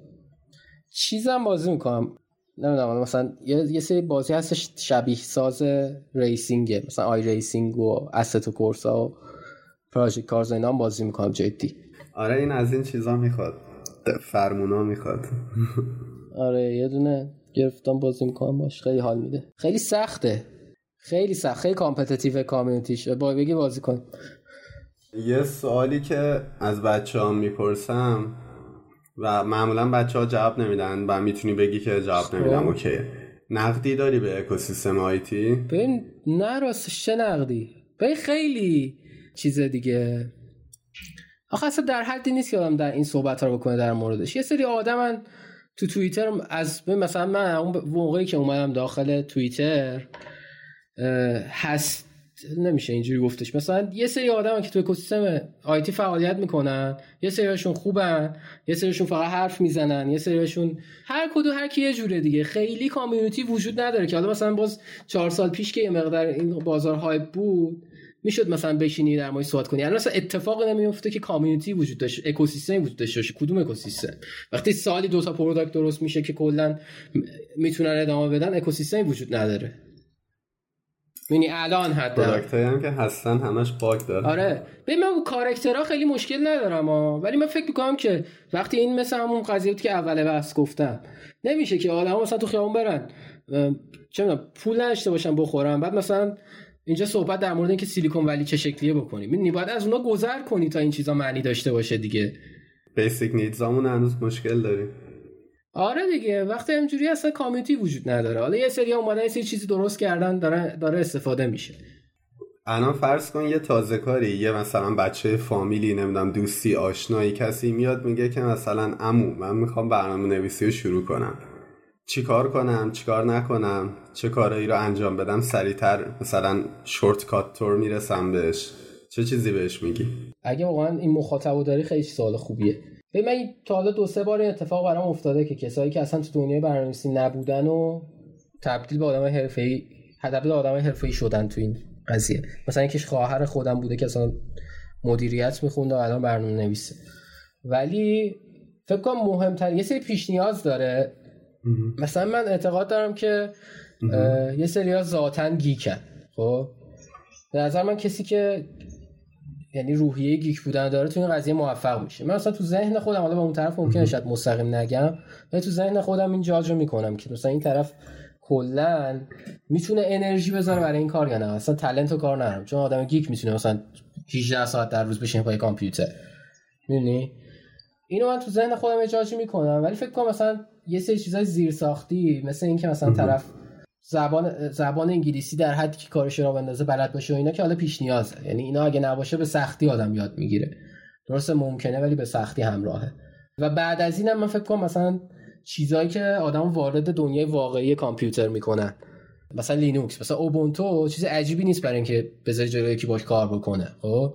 چیزم بازی می‌کنم. نمی‌دونم مثلا یه, یه سری بازی هستش شبیه ساز racing ه مثلا iRacing و و Corsa و Project CARS اینا هم بازی می‌کنم جدی. آره این از این چیزا می‌خواد. فرمونا می‌خواد. آره یه دونه گرفتم بازی می‌کنم باش خیلی حال میده. خیلی سخته. خیلی سخت. خیلی competitive community ش. با بگی بازی کن. یه سوالی که از بچه هم می‌پرسم و معمولا بچه ها جواب نمیدن و می‌تونی بگی که جواب نمیدم خب. اوکی نقدی داری به اکوسیستم آیتی؟ ببین نه راستش چه نقدی ببین خیلی چیز دیگه آخه اصلا در حدی نیست که آدم در این صحبت رو بکنه در موردش یه سری آدم تو توییتر از مثلا من اون موقعی که اومدم داخل توییتر هست نمیشه اینجوری گفتش. مثلا یه سری آدم که تو اکوسیستم آیتی فعالیت می‌کنن یه سریشون خوبن یه سریشون فقط حرف می‌زنن یه سریشون هر کدو هر کی یه جوره دیگه. خیلی community وجود نداره که حالا مثلا باز چهار سال پیش که یه مقدار این بازار hype بود می‌شد مثلا بشینی در مورد صحبت کنی. الان مثلا اتفاق نمیفته که community وجود داشته اکوسیستم وجود داشته باشه کدوم اکوسیستم؟ وقتی سالی دو تا product درست میشه که کلا می‌تونن ادامه بدن اکوسیستمی وجود نداره. یعنی الان حتی هم که هستن همش باگ داره آره. ببین من کاراکترها خیلی مشکل ندارم ها. ولی من فکر می‌کنم که وقتی این مثل همون قضیه بود که اول بحث گفتم نمیشه که آدم مثلا تو خیابون برن چه پول نداشته باشن بخورن. بعد مثلا اینجا صحبت در مورد اینکه سیلیکون ولی چه شکلیه بکنیم. این باید از اونا گذر کنی تا این چیزا معنی داشته باشه دیگه. بیسیک نیدزامون هنوز مشکل داریم. آره دیگه وقتی اینجوری اصلا کامیونیتی وجود نداره. حالا یه سری اومدن یه سری چیزی درست کردن داره داره استفاده میشه. الان فرض کن یه تازه کاری یه مثلا بچه فامیلی نمی‌دونم دوستی آشنایی کسی میاد میگه که مثلا امو من می‌خوام برنامه نویسی رو شروع کنم. چیکار کنم؟ چیکار نکنم؟ چه کارایی رو انجام بدم؟ سریعتر مثلا شورت کات تور می‌رسم بهش. چه چیزی بهش میگی؟ اگه واقعا این مخاطبو داری خیلی سوال خوبیه. به من تا حالا دو سه بار این اتفاق برام افتاده که کسایی که اصلا تو دنیای برنامه‌نویسی نبودن و تبدیل به آدم حرفه‌ای تبدیل به آدم حرفه‌ای شدن تو این قضیه. مثلا اینکه خواهر خودم بوده که اصلا مدیریت میخونده و الان برنامه نویسه ولی فکر کنم مهمتر یه سری پیش نیاز داره. مثلا من اعتقاد دارم که یه سری ها ذاتن گیکن. خب؟ به نظر من کسی که یعنی روحیه گیک بودن داره تو این قضیه موفق میشه من اصلا تو ذهن خودم حالا به اون طرف ممکنه شاید مستقیم نگم ولی تو ذهن خودم این جاج رو می‌کنم که مثلا این طرف کلا می‌تونه انرژی بذاره برای این کار یا نه. اصلا تلنت و کار ندارم. چون آدم گیک می‌تونه مثلا 18 ساعت در روز بشینه پای کامپیوتر. می‌دونی؟ اینو من تو ذهن خودم اجاجی می‌کنم. ولی فکر کنم مثلا یه سری چیزای زیر ساختی مثل اینکه مثلا طرف زبان زبان انگلیسی در حدی که کارش رو بندازه بلد باشه و اینا که حالا پیش نیازه. یعنی اینا اگه نباشه به سختی آدم یاد می‌گیره. درسته ممکنه ولی به سختی همراهه. و بعد از اینم من فکر کنم مثلا چیزایی که آدم وارد دنیای واقعی کامپیوتر می‌کنن. مثلا لینوکس مثلا Ubuntu چیز عجیبی نیست برای اینکه بذاری جلوی یکی کار بکنه خب؟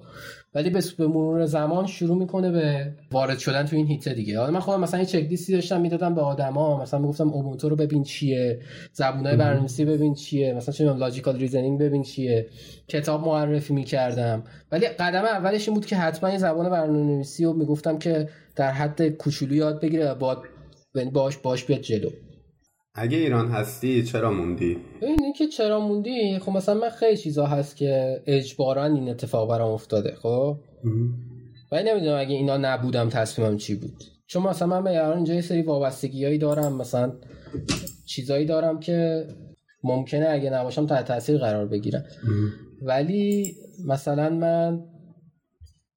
ولی به مرور زمان شروع می‌کنه به وارد شدن تو این حیطه دیگه. حالا من خودم مثلا یه چک لیستی داشتم می‌دادم به آدما مثلا می‌گفتم Ubuntu رو ببین چیه زبونای برنامه‌نویسی ببین چیه مثلا چه logical reasoning ببین چیه کتاب معرفی می‌کردم. ولی قدم اولش این بود که حتما یه زبان برنامه‌نویسی رو می‌گفتم که در حد کوچولو یاد بگیره با یعنی باش باش بیاد جلو. اگه ایران هستی چرا موندی؟ این که چرا موندی خب مثلا من خیلی چیزا هست که اجبارا این اتفاق برام افتاده خب؟ ولی نمی‌دونم اگه اینا نبودم تصمیمم چی بود. چون مثلا من به اینجا یه سری وابستگیایی دارم مثلا چیزایی دارم که ممکنه اگه نباشم تحت تاثیر قرار بگیرم. ولی مثلا من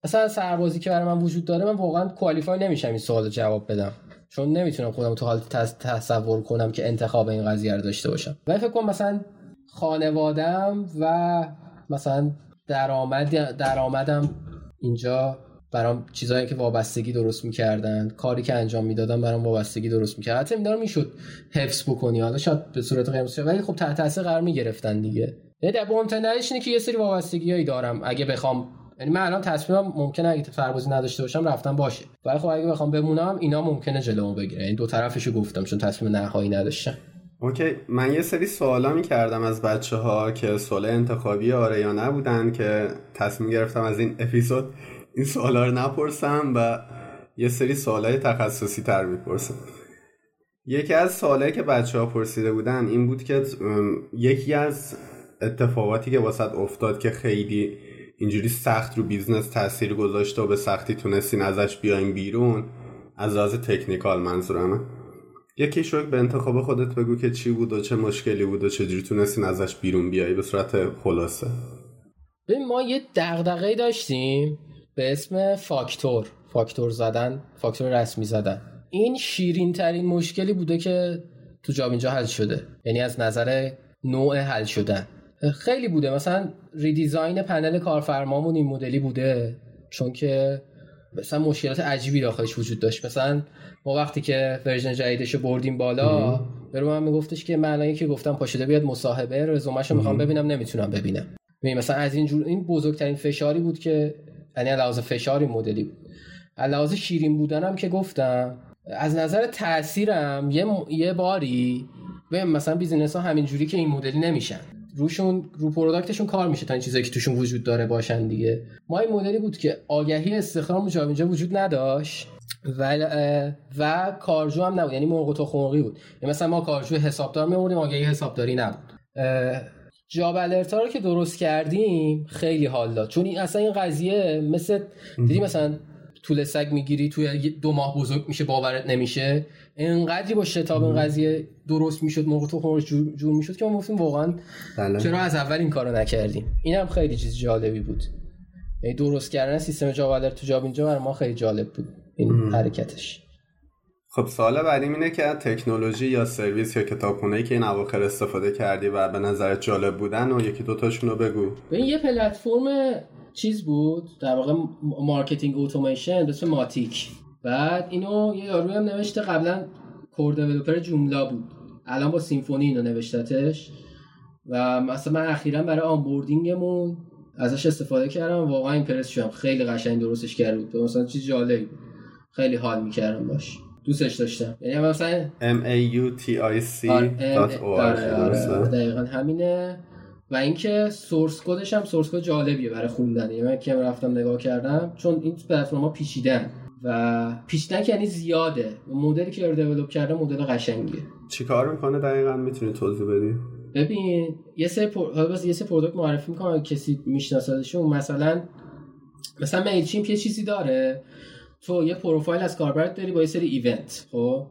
مثلا سربازی که برای من وجود داره من واقعا کوالیفای نمیشم این سوال جواب بدم. چون نمی‌تونم خودم تو حال تصور کنم که انتخاب این قضیه رو داشته باشم. ولی فکر کنم مثلا خانوادم و مثلا درآمد درآمدم اینجا برام چیزایی که وابستگی درست می‌کردن کاری که انجام می‌دادم برام وابستگی درست می‌کرد. حتی میدارم می‌شد حفظ بکنی. حالا شاید به صورت قیمت ولی خب تحت تاثیر قرار می‌گرفتن دیگه. یعنی در اینه که یه سری وابستگیایی دارم. اگه بخوام یعنی من الان تصمیمم ممکنه اگه سربازی نداشته باشم رفتم باشه. ولی خب اگه بخوام بمونم اینا ممکنه جلومو بگیره یعنی دو طرفشو گفتم چون تصمیم نهایی نداشتم. اوکی. من یه سری سوالا می‌کردم از بچه ها که سوال انتخابی آره یا نبودن که تصمیم گرفتم از این اپیزود این سوالا رو نپرسم و یه سری سوالای تخصصی تر می‌پرسم. یکی از سوالایی که بچه ها پرسیده بودن این بود که یکی از اتفاقاتی که واست افتاد که خیلی اینجوری سخت رو business تاثیر گذاشته و به سختی تونستین ازش بیاین بیرون از لحاظ technical منظورمه یکی‌شو که به انتخاب خودت بگو که چی بود و چه مشکلی بود و چجوری تونستین ازش بیرون بیایی به صورت خلاصه. ببین ما یه دغدغه داشتیم به اسم فاکتور. فاکتور زدن فاکتور رسمی زدن. این شیرین ترین مشکلی بوده که تو جابینجا حل شده. یعنی از نظر نوع حل شدن. خیلی بوده. مثلا redesign پنل کارفرمامون این مدلی بوده چون که مثلا مشکلات عجیبی داخلش وجود داشت. مثلا ما وقتی که version جدیدش رو بردیم بالا برو من میگفتش که من یکی گفتم پاشده بیاد مصاحبه رزومش رو می‌خوام ببینم نمی‌تونم ببینم. مثلا از این جور این بزرگترین فشاری بود که یعنی لحاظ فشاری مدلی بود. لحاظ شیرین بودنم که گفتم از نظر تاثیرم یه, یه باری مثلا business ها همین جوری که این مدلی نمیشن. روشون رو product شون کار میشه تا این چیزایی که توشون وجود داره باشن دیگه. ما این مدلی بود که آگهی استخدام جابینجا وجود نداشت و و کارجو هم نبود. یعنی مرغ و تخم‌مرغی بود. یعنی مثلا ما کارجو حسابدار میوردیم آگهی حسابداری نبود. جاب الرتا رو که درست کردیم خیلی حال داد. چون این اصلا این قضیه مثل دیدی مثلا طول سگ می‌گیری توی دو ماه بزرگ میشه باورت نمیشه. انقدری با شتاب این قضیه درست می‌شد موقع تو خورش جور, جور می‌شد که ما گفتیم واقعا بله. چرا از اول این کارو نکردیم؟ این هم خیلی چیز جالبی بود. یعنی درست کردن سیستم جاوالر تو جاب اینجا برای ما خیلی جالب بود این حرکتش. خب سوال بعدی اینه که تکنولوژی یا سرویس یا کتابخونه که این اواخر استفاده کردی و به نظرت جالب بودن و یکی دوتاشون رو بگو. این یه پلتفرم چیز بود در واقع marketing automation به اسم Mautic. بعد اینو یه یارو هم نوشته قبلا core developer Joomla بود. الان با Symfony اینو نوشتتش. و مثلا من اخیرا برای onboarding مون ازش استفاده کردم. واقعا impress شدم. خیلی قشنگ درستش کرده بود مثلا چیز جالبی. بود خیلی حال می‌کردم باش. دوستش داشتم. یعنی مثلا M A U T I C آره, آره،, آره، دقیقا همینه. و اینکه source code ش هم source code جالبیه برای خوندن. یعنی من که رفتم نگاه کردم. چون این پلتفرم‌ها پیچیدن. و که یعنی زیاده. مدلی که رو develop کرده مدل قشنگیه. چیکار می‌کنه؟ دقیقا می‌تونی توضیح بدی؟ ببین یه سری پر... یه سری product معرفی می‌کنم کسی میشناسدشون. مثلا مثلا میل یه چیزی داره. تو یه پروفایل از کاربرت داری با یه سری event خب؟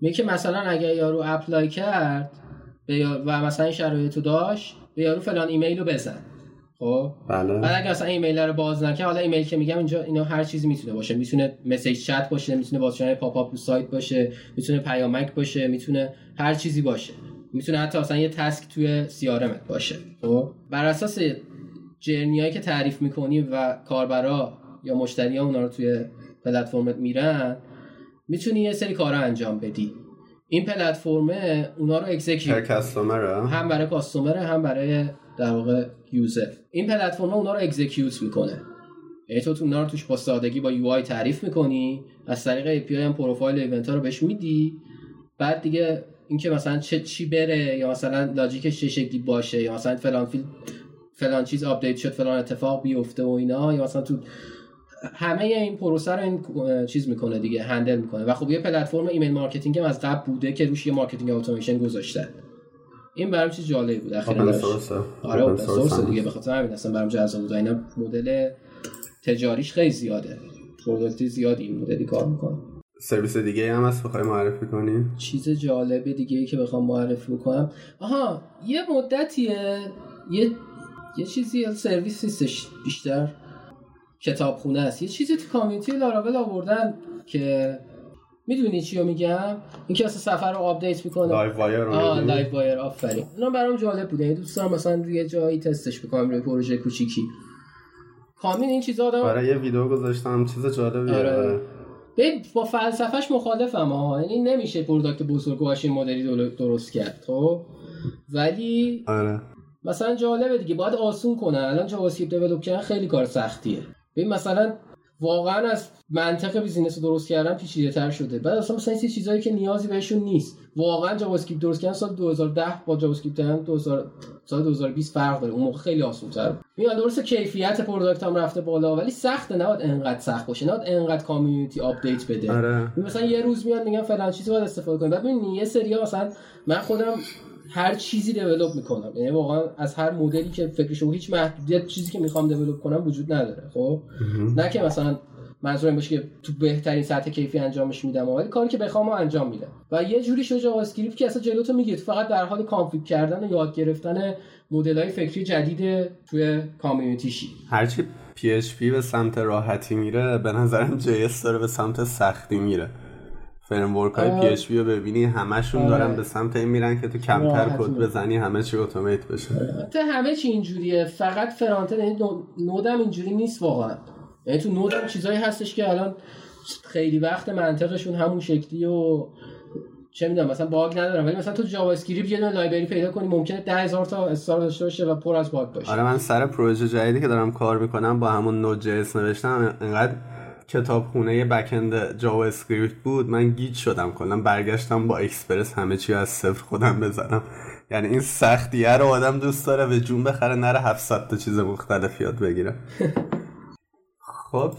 میگه مثلا اگه یارو apply کرد و مثلا این شرایطو داشت به یارو فلان ایمیل رو بزن. خب. بله. بعد اگه مثلا ایمیل رو باز نکنه حالا ایمیل که میگم اینجا اینا هر چیزی می‌تونه باشه. می‌تونه message چت باشه می‌تونه باز شدن popup سایت باشه می‌تونه پیامک باشه می‌تونه هر چیزی باشه. می‌تونه حتی مثلا یه task توی CRM ت باشه. خب. بر اساس journey هایی که تعریف می‌کنی و کاربرا یا مشتری ها اونا رو توی پلتفرمت میرن می‌تونی یه سری کارا انجام بدی. این پلتفرم اونا رو execute هم برای customer هم برای در واقع user این پلتفرم اونا رو execute می‌کنه. یعنی تو اونا رو توش با سادگی با UI تعریف می‌کنی از طریق API هم پروفایل event رو بهش میدی. بعد دیگه اینکه مثلا چه چی بره یا مثلا logic ش چه شکلی باشه یا مثلا فلان field فلان چیز آپدیت شد فلان اتفاق بیفته و اینا یا مثلا تو همه این پروسه رو این چیز می‌کنه دیگه handle می‌کنه. و خب یه پلتفرم email marketing هم از قبل بوده که روش یه marketing automation گذاشته این برام چیز جالبی بود. اخیرا آره open source دیگه به خاطر همین. اصلا برام جذاب بود. اینا مدل تجاریش خیلی زیاده. product زیادی این مدلی کار می‌کنه. سرویس دیگه هم هست بخوای معرفی کنی؟ چیز جالب دیگه ای که بخوام معرفی بکنم. آها یه مدتیه. یه یه چیزی سرویس نیستش. بیشتر کتابخونه است. یه چیزی تو community Laravel آوردن که می‌دونی چی رو میگم؟ اینکه اصلا صفحه رو آپدیت می‌کنه. لایو وایر آه لایو وایر آفرین. اونا برام جالب بوده. دوست دارم مثلا روی جایی تستش بکنم روی پروژه کوچیکی. کامین این چیزا آدم برای یه ویدیو گذاشتم. چیز جالبیه. آره. با فلسفهش مخالفم ها یعنی نمیشه product بزرگ این مدلی درست کرد خب؟ ولی آره. مثلا جالبه دیگه. باید آسون کنن. الان JavaScript develop کردن خیلی کار سختیه. ببین مثلا واقعا از منطق business درست کردن پیچیده تر شده. بعد اصلا مثلا این چیزایی که نیازی بهشون نیست. واقعا JavaScript درست کردن سال 2010 با JavaScript 2000 سال 2020 فرق داره. اون موقع خیلی آسون تر میاد درست کیفیت product هم رفته بالا ولی سخته. نباید انقدر سخت باشه. نباید انقدر community آپدیت بده. آره. مثلا یه روز میاد میگن فلان چیزی باید استفاده کنید بعد ببین یه سری مثلا من خودم هر چیزی develop می‌کنم. یعنی واقعا از هر مدلی که فکرشو هیچ محدودیت چیزی که می‌خوام develop کنم وجود نداره خب؟ نه که مثلا منظور این باشه که تو بهترین سطح کیفی انجامش میدم ولی کاری که بخوام انجام میدم. و یه جوری شد JavaScript که اصلا جلو تو میگه فقط در حال config کردن و یاد گرفتن مدل های فکری جدید توی community شی هرچی PHP به سمت راحتی میره به نظرم JS داره به سمت سختی میره. framework های PHP رو ببینی همشون دارن آره. به سمت این میرن که تو کمتر کد بزنی همه چی automate بشه. تو همه چی اینجوریه. فقط front یعنی Node م اینجوری نیست واقعا. یعنی تو Node م چیزایی هستش که الان خیلی وقت منطقشون همون شکلی و چه می‌دونم مثلا bug ندارم. ولی مثلا تو JavaScript یه دونه library پیدا کنی ممکنه 10000 تا star داشته باشه و پر از bug باشه. آره من سر پروژه جدیدی که دارم کار می‌کنم با همون Node.js نوشتم انقدر کتابخونه backend JavaScript بود من گیج شدم کنم برگشتم با اکسپرس همه چی از صفر خودم بزنم. یعنی این سختیه رو آدم دوست داره به جون بخره نره 700 تا چیز مختلف یاد بگیره. خب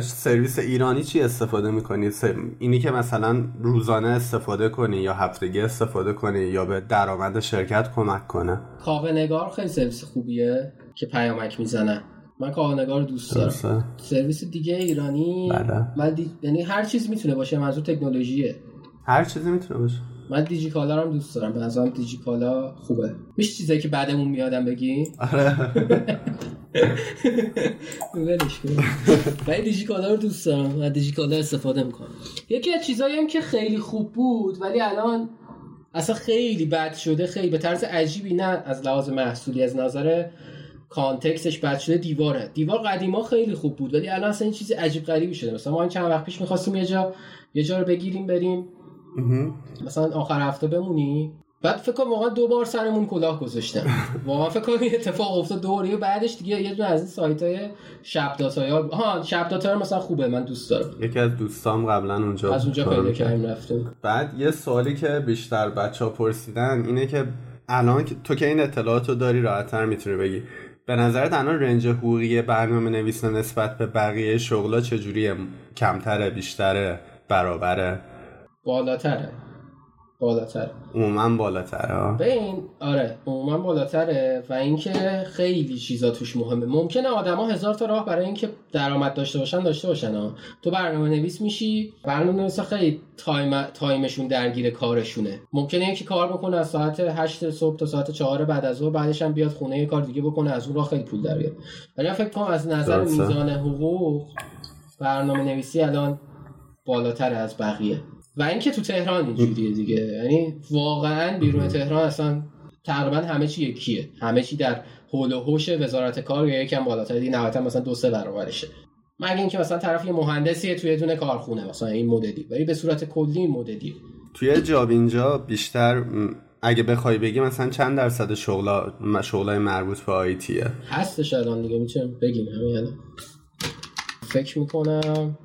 سرویس ایرانی چی استفاده می‌کنی؟ اینی که مثلا روزانه استفاده کنی یا هفتگی استفاده کنی یا به درآمد شرکت کمک کنه؟ کاوه نگار خیلی سرویس خوبیه که پیامک می‌زنه. من کاهنگار رو دوست دارم. سرویس دیگه ایرانی بله. من یعنی هر چیز می‌تونه باشه منظور تکنولوژیه. هر چیزی می‌تونه باشه. من دیجیکالا رو هم دوست دارم. به نظرم دیجیکالا خوبه. میشه چیزایی که بعدمون میادم بگی؟ آره. ولش کن. من دیجیکالا رو دوست دارم. و دیجیکالا استفاده می‌کنم. یکی از چیزایی هم که خیلی خوب بود ولی الان اصلا خیلی بد شده خیلی به طرز عجیبی نه از لحاظ محصولی از نظر کانتکستش بد شده دیواره. دیوار قدیما خیلی خوب بود ولی الان اصلا این چیز عجیب غریبی شده. مثلا ما این چند وقت پیش می‌خواستیم یه جا یه جا رو بگیریم بریم. مثلا آخر هفته بمونی. بعد فکر کنم واقعا دو بار سرمون کلاه گذاشتم *laughs* واقعا فکر کنم اتفاق افتاد دو و بعدش دیگه یه دونه از این سایت های شب داتای ها شب داتا مثلا خوبه من دوست دارم. یکی از دوستام قبلا اونجا از اونجا پیدا کردیم رفتیم. بعد یه سوالی که بیشتر بچه ها پرسیدن اینه که الان تو که این اطلاعات رو داری راحتتر می‌تونی بگی. به نظرت الان range حقوقی برنامه نویس نسبت به بقیه شغلا چجوریه؟ کمتره بیشتره برابره؟ بالاتره. بالاتر. عموما بالاتره به این آره عموما بالاتره و اینکه خیلی چیزا توش مهمه. ممکنه آدما هزار تا راه برای اینکه درآمد داشته باشن داشته باشن ها. تو برنامه نویس میشی برنامه نویس خیلی تایم تایمشون درگیر کارشونه. ممکنه یکی کار بکنه از ساعت 8 صبح تا ساعت 4 بعد از ظهر بعدش هم بیاد خونه یه کار دیگه بکنه از اون راه خیلی پول در بیاره. ولی فکر کنم از نظر. میزان حقوق برنامه نویسی الان بالاتر از بقیه. و اینکه تو تهران اینجوریه دیگه. یعنی واقعا بیرون تهران اصلا تقریبا همه چی یکیه. همه چی در حول و حوش وزارت کار یا یکم بالاتر دیگه نهایتا مثلا دو سه برابرشه. مگه اینکه مثلا طرف یه مهندسیه توی یه دونه کارخونه مثلا این مدلی. ولی به صورت کلی این مدلی توی جاب اینجا بیشتر اگه بخوای بگی مثلا چند درصد شغلا شغلای مربوط به آیتیه هستش الان دیگه می‌تونیم بگیم همین فکر می‌کنم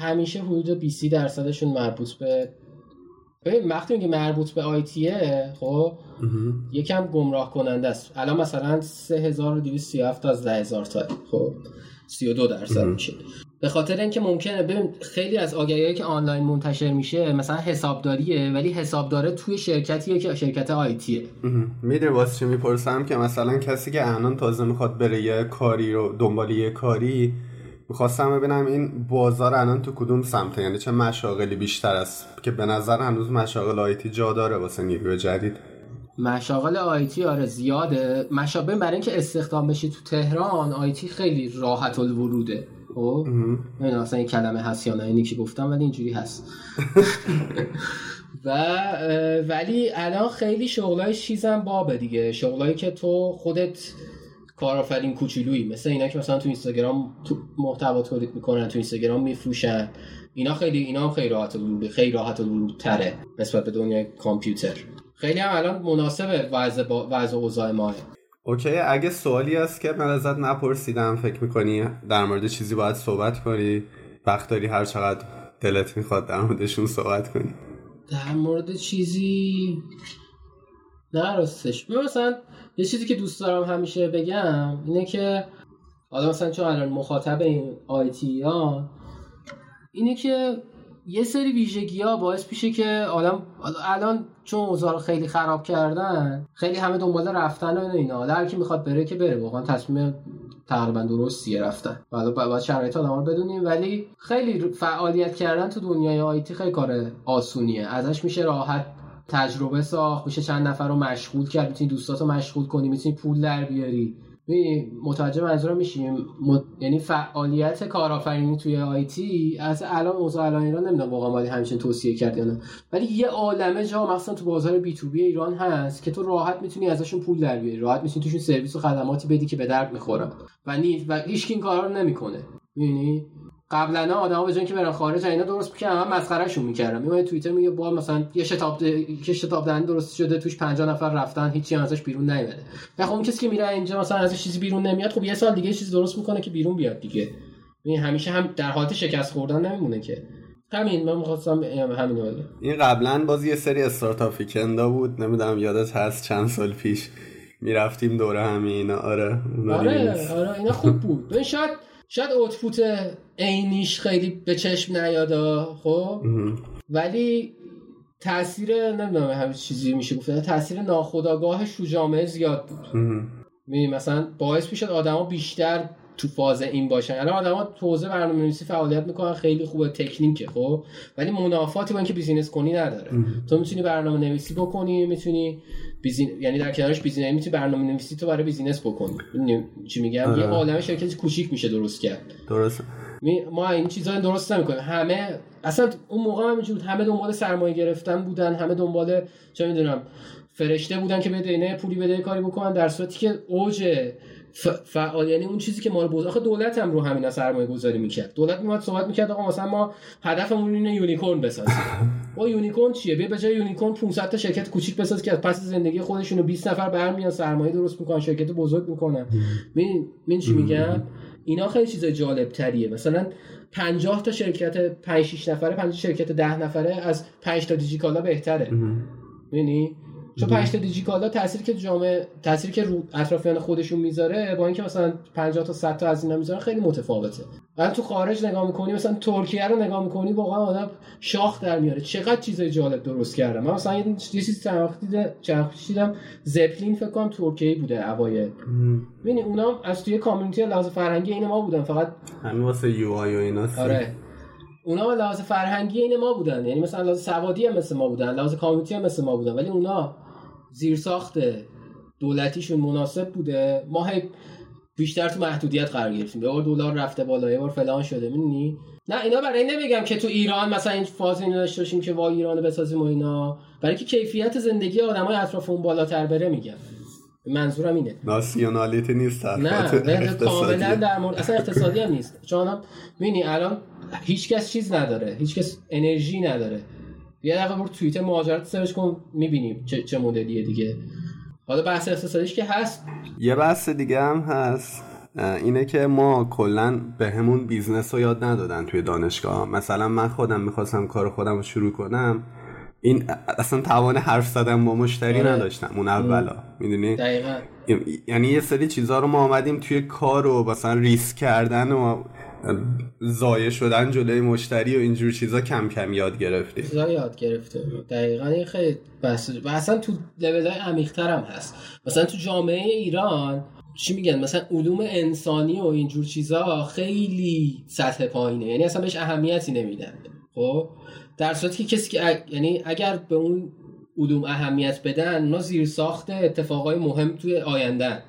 همیشه حدود 20 درصدشون مربوط به ببین وقتی میگه مربوط به آیتیه خب یکم گمراه کننده است. الان مثلا 3237 از 10000 تا خب 32 درصد میشه. به خاطر اینکه ممکنه ببین خیلی از آگهیایی که آنلاین منتشر میشه مثلا حسابداریه ولی حسابداره توی شرکتیه که شرکت آیتیه می‌دونی واسه چی می‌پرسم؟ که مثلا کسی که الان تازه می‌خواد بره یه کاری رو دنبال یه کاری می‌خواستم ببینم این بازار الان تو کدوم سمته یعنی چه مشاغلی بیشتر است؟ که به نظر هنوز مشاغل آیتی جا داره واسه نیروی جدید. مشاغل آیتی آره زیاده. مشابه برای اینکه استخدام بشی تو تهران آیتی خیلی راحت الوروده. خب؟ نمی‌دونم اصلا این کلمه هست یا نه؟ اینی که گفتم ولی اینجوری هست. *laughs* و ولی الان خیلی شغلای چیزم بابه دیگه. شغلایی که تو خودت کارآفرین کوچولویی. مثل اینا که مثلا تو اینستاگرام تو محتوا تولید می‌کنن تو اینستاگرام میفروشن. اینا خیلی اینا هم خیلی راحت الورود خیلی راحت الورودتره نسبت به دنیای کامپیوتر. خیلی هم الان مناسب وضع با وضع اوضاع ماه اوکی اگه سوالی هست که من ازت نپرسیدم فکر می‌کنی در مورد چیزی باید صحبت کنی؟ وقت داری هر چقدر دلت می‌خواد در موردشون صحبت کنی؟ در مورد چیزی؟ نه راستش. مثلا یه چیزی که دوست دارم همیشه بگم اینه که حالا مثلا چون الان مخاطب این آیتی ها اینه که یه سری ویژگی ها باعث میشه که آدم الان چون اوضاع رو خیلی خراب کردن خیلی همه دنبال رفتن و اینا حالا هر کی می‌خواد بره که بره واقعا تصمیم تقریبا درستیه رفتن. حالا باید شرایط آدم رو بدونیم ولی خیلی فعالیت کردن تو دنیای آیتی خیلی کار آسونیه. ازش میشه راحت تجربه ساخت میشه چند نفر رو مشغول کرد می‌تونی دوستاتو مشغول کنی می‌تونی پول در بیاری. می‌بینی؟ متوجه منظورم میشیم؟ م... یعنی فعالیت کارآفرینی توی آیتی از الان اوضاع الان ایران نمی‌دونم واقعا باید همچین توصیه کرد یا نه. ولی یه عالمه جا مثلا تو بازار بی تو بی ایران هست که تو راحت می‌تونی ازشون پول در بیاری راحت می‌تونی توشون سرویس و خدماتی بدی که به درد می‌خورن و نیز و هیچ این کارا رو نمی‌کنه. می‌بینی قبلا آدما به جای اینکه برن خارج اینا درست می‌کردن من مسخرهشون می‌کردم. میاد توییتر میگه با مثلا یه شتاب. یه شتاب دهنده درست شده توش 50 نفر رفتن هیچی هم ازش بیرون نیومده. و خب اون کسی که میره اینجا مثلا ازش چیزی بیرون نمیاد خب یه سال دیگه چیز درست می‌کنه که بیرون بیاد دیگه. این همیشه هم در حالت شکست خوردن نمیمونه که. همین من می‌خواستم همین بگم این قبلا باز یه سری استارتاپ ویکندا بود. نمی‌دونم یادت هست چند سال پیش می‌رفتیم دوره همین. آره آره. آره اینا خوب بود. شاید شاید اوتپوت عینیش خیلی به چشم نیاد خب. ولی تاثیر نمی‌دونم همه چیزی میشه گفت تاثیر ناخودآگاهش رو جامعه زیاد بود. می‌بینی مثلا باعث می‌شد آدما بیشتر تو فاز این باشن. الان آدما تو حوزه برنامه‌نویسی فعالیت می‌کنن خیلی خوبه تکنیکه خب؟ ولی منافاتی با اینکه بیزینس کنی نداره. تو می‌تونی برنامه نویسی بکنی می‌تونی busine... یعنی در کنارش business می‌تونی برنامه نویسی تو برای business بکنی. چی میگم؟ آره. یه عالمه شرکت کوچیک میشه درست کرد. درست می- ما این چیزا رو درست نمی‌کنیم. همه اصلا اون موقع هم بود. همه دنبال سرمایه گرفتن بودن. همه دنبال چه می‌دونم فرشته بودن که بده اینا پولی بده کاری بکنن در صورتی که اوج ف... فعال یعنی اون چیزی که ما رو بود آخه دولت هم رو همینا سرمایه گذاری می‌کرد. دولت میومد صحبت می‌کرد آقا مثلا ما هدفمون اینه unicorn بسازیم. *laughs* با unicorn چیه؟ بیا به جای unicorn 500 تا شرکت کوچیک بساز که از پس زندگی خودشون رو 20 نفر برمیان سرمایه درست می‌کنن شرکت بزرگ می‌کنن. ببین من چی میگم اینا خیلی چیز جالب تریه مثلا 50 تا شرکت 5 6 نفره 50 شرکت 10 نفره از 5 تا دیجیکالا بهتره. می‌بینی چون 5 تا دیجیکالا تاثیری که جامعه تاثیری که رو اطرافیان خودشون می‌ذاره با اینکه مثلا 50 تا 100 تا از اینا می‌ذارن خیلی متفاوته. ولی تو خارج نگاه می‌کنی مثلا ترکیه رو نگاه می‌کنی واقعا آدم شاخ در میاره. چقدر چیزای جالب درست کردم. من مثلا یه چیزی چند دیدم زپلین فکر کنم ترکیه بوده اوایل. ببین اونا از توی کامیونیتی لحاظ فرهنگی این ما بودن فقط همین واسه یو آی و اینا آره. اونا لحاظ فرهنگی این ما بودن. یعنی مثلا لحاظ سوادی هم مثل ما بودن لحاظ کامیونیتی هم مثل ما بودن. ولی اونا زیرساخت دولتیشون مناسب بوده. ما بیشتر تو محدودیت قرار گرفتیم. یه بار دلار رفته بالا یه بار فلان شده می‌دونی؟ نه اینا برای نمیگم که تو ایران مثلا این فاز اینو داشته باشیم که وای ایرانو بسازیم و اینا. برای که کیفیت زندگی آدمای اون بالاتر بره میگم. منظورم اینه. ناسیونالیتی نیست نه کاملا در مورد اصلا اقتصادی هم نیست. چون هم می‌بینی الان هیچکس چیز نداره. هیچکس انرژی نداره. یه دقیقه برو توییتر مهاجرت سرچ کن می‌بینیم چه, چه مدلیه دیگه. حالا بحث اقتصادیش که هست. یه بحث دیگه هم هست. اینه که ما کلا به همون business رو یاد ندادن توی دانشگاه. مثلا من خودم می‌خواستم کار خودم رو شروع کنم. این اصلا توان حرف زدن با مشتری آره. نداشتم. اون اولا می‌دونی؟ یعنی یه سری چیزها رو ما آمدیم توی کار و مثلا ریسک کردن و ضایع شدن جلوی مشتری و اینجور چیزا کم کم یاد گرفتیم. چیزا یاد گرفته دقیقا این خیلی بس و اصلا تو لول های عمیق‌تر هم هست. مثلا تو جامعه ایران چی میگن؟ مثلا علوم انسانی و اینجور چیزا خیلی سطح پایینه. یعنی اصلا بهش اهمیتی نمیدن. خب؟ در صورتی که کسی که یعنی اگر به اون علوم اهمیت بدن اونا زیر ساخت اتفاقای مهم توی آینده.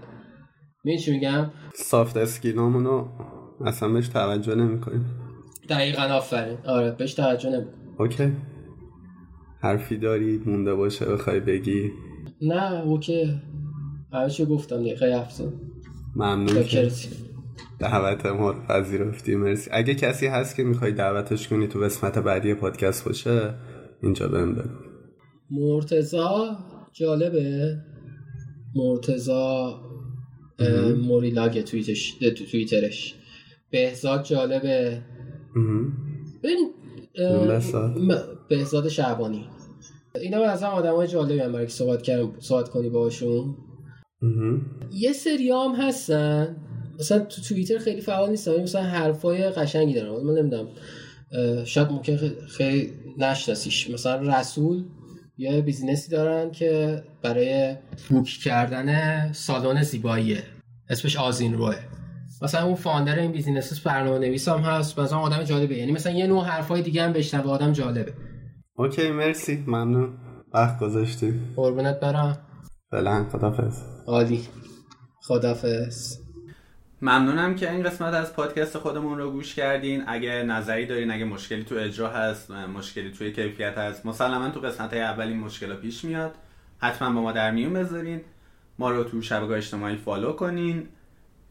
چی میگم؟ سافت اسکیلامونو اصلا بهش توجه نمی‌کنیم. دقیقا آفرین. آره بهش توجه نمی‌کنیم. اوکی. حرفی داری؟ مونده باشه بخوای بگی؟ نه اوکی. همه چی گفتم دقیقه هفته ممنون دعوت ما پذیرفتی. مرسی. اگه کسی هست که می‌خوای دعوتش کنی تو قسمت بعدی پادکست باشه اینجا بهم بگو. مرتزا جالبه. مرتزا موریلاگ تویتش تویترش بهزاد جالبه. ببین بهزاد؟ شعبانی. اینا از هم آدم های جالبی هم برای که صحبت, صحبت کنی باشون یه سری هم هستن. مثلا تو توییتر خیلی فعال نیستن مثلا حرفای قشنگی دارن. من نمی‌دونم شاید ممکن خیلی نشناسیش. مثلا رسول یه business ی دارن که برای book کردن سالن زیباییه. اسمش آزین روه مثلا اون founder این business برنامه نویس هم هست مثلا آدم جالبه. یعنی مثلا یه نوع حرفای دیگه هم بشنوه آدم جالبه. okay مرسی. ممنون. وقت گذاشتی قربونت برم. فعلا. خدافظ عالی. خدافظ ممنونم که این قسمت از پادکست خودمون رو گوش کردین. اگه نظری دارین اگه مشکلی تو اجرا هست مشکلی توی کیفیت هست مسلما تو قسمت های اول این مشکل پیش میاد. حتما با ما در میون بذارین. ما رو تو شبکه اجتماعی فالو کنین.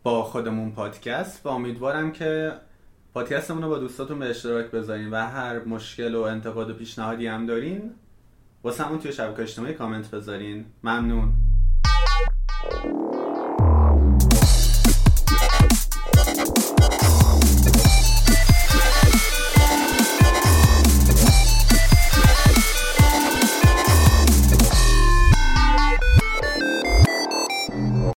با خودمون پادکست و امیدوارم که پادکستمون رو با دوستاتون به اشتراک بذارین و هر مشکل و انتقاد و پیشنهادی هم دارین واسه همون توی شبکه اجتماعی کامنت بذارین. ممنون.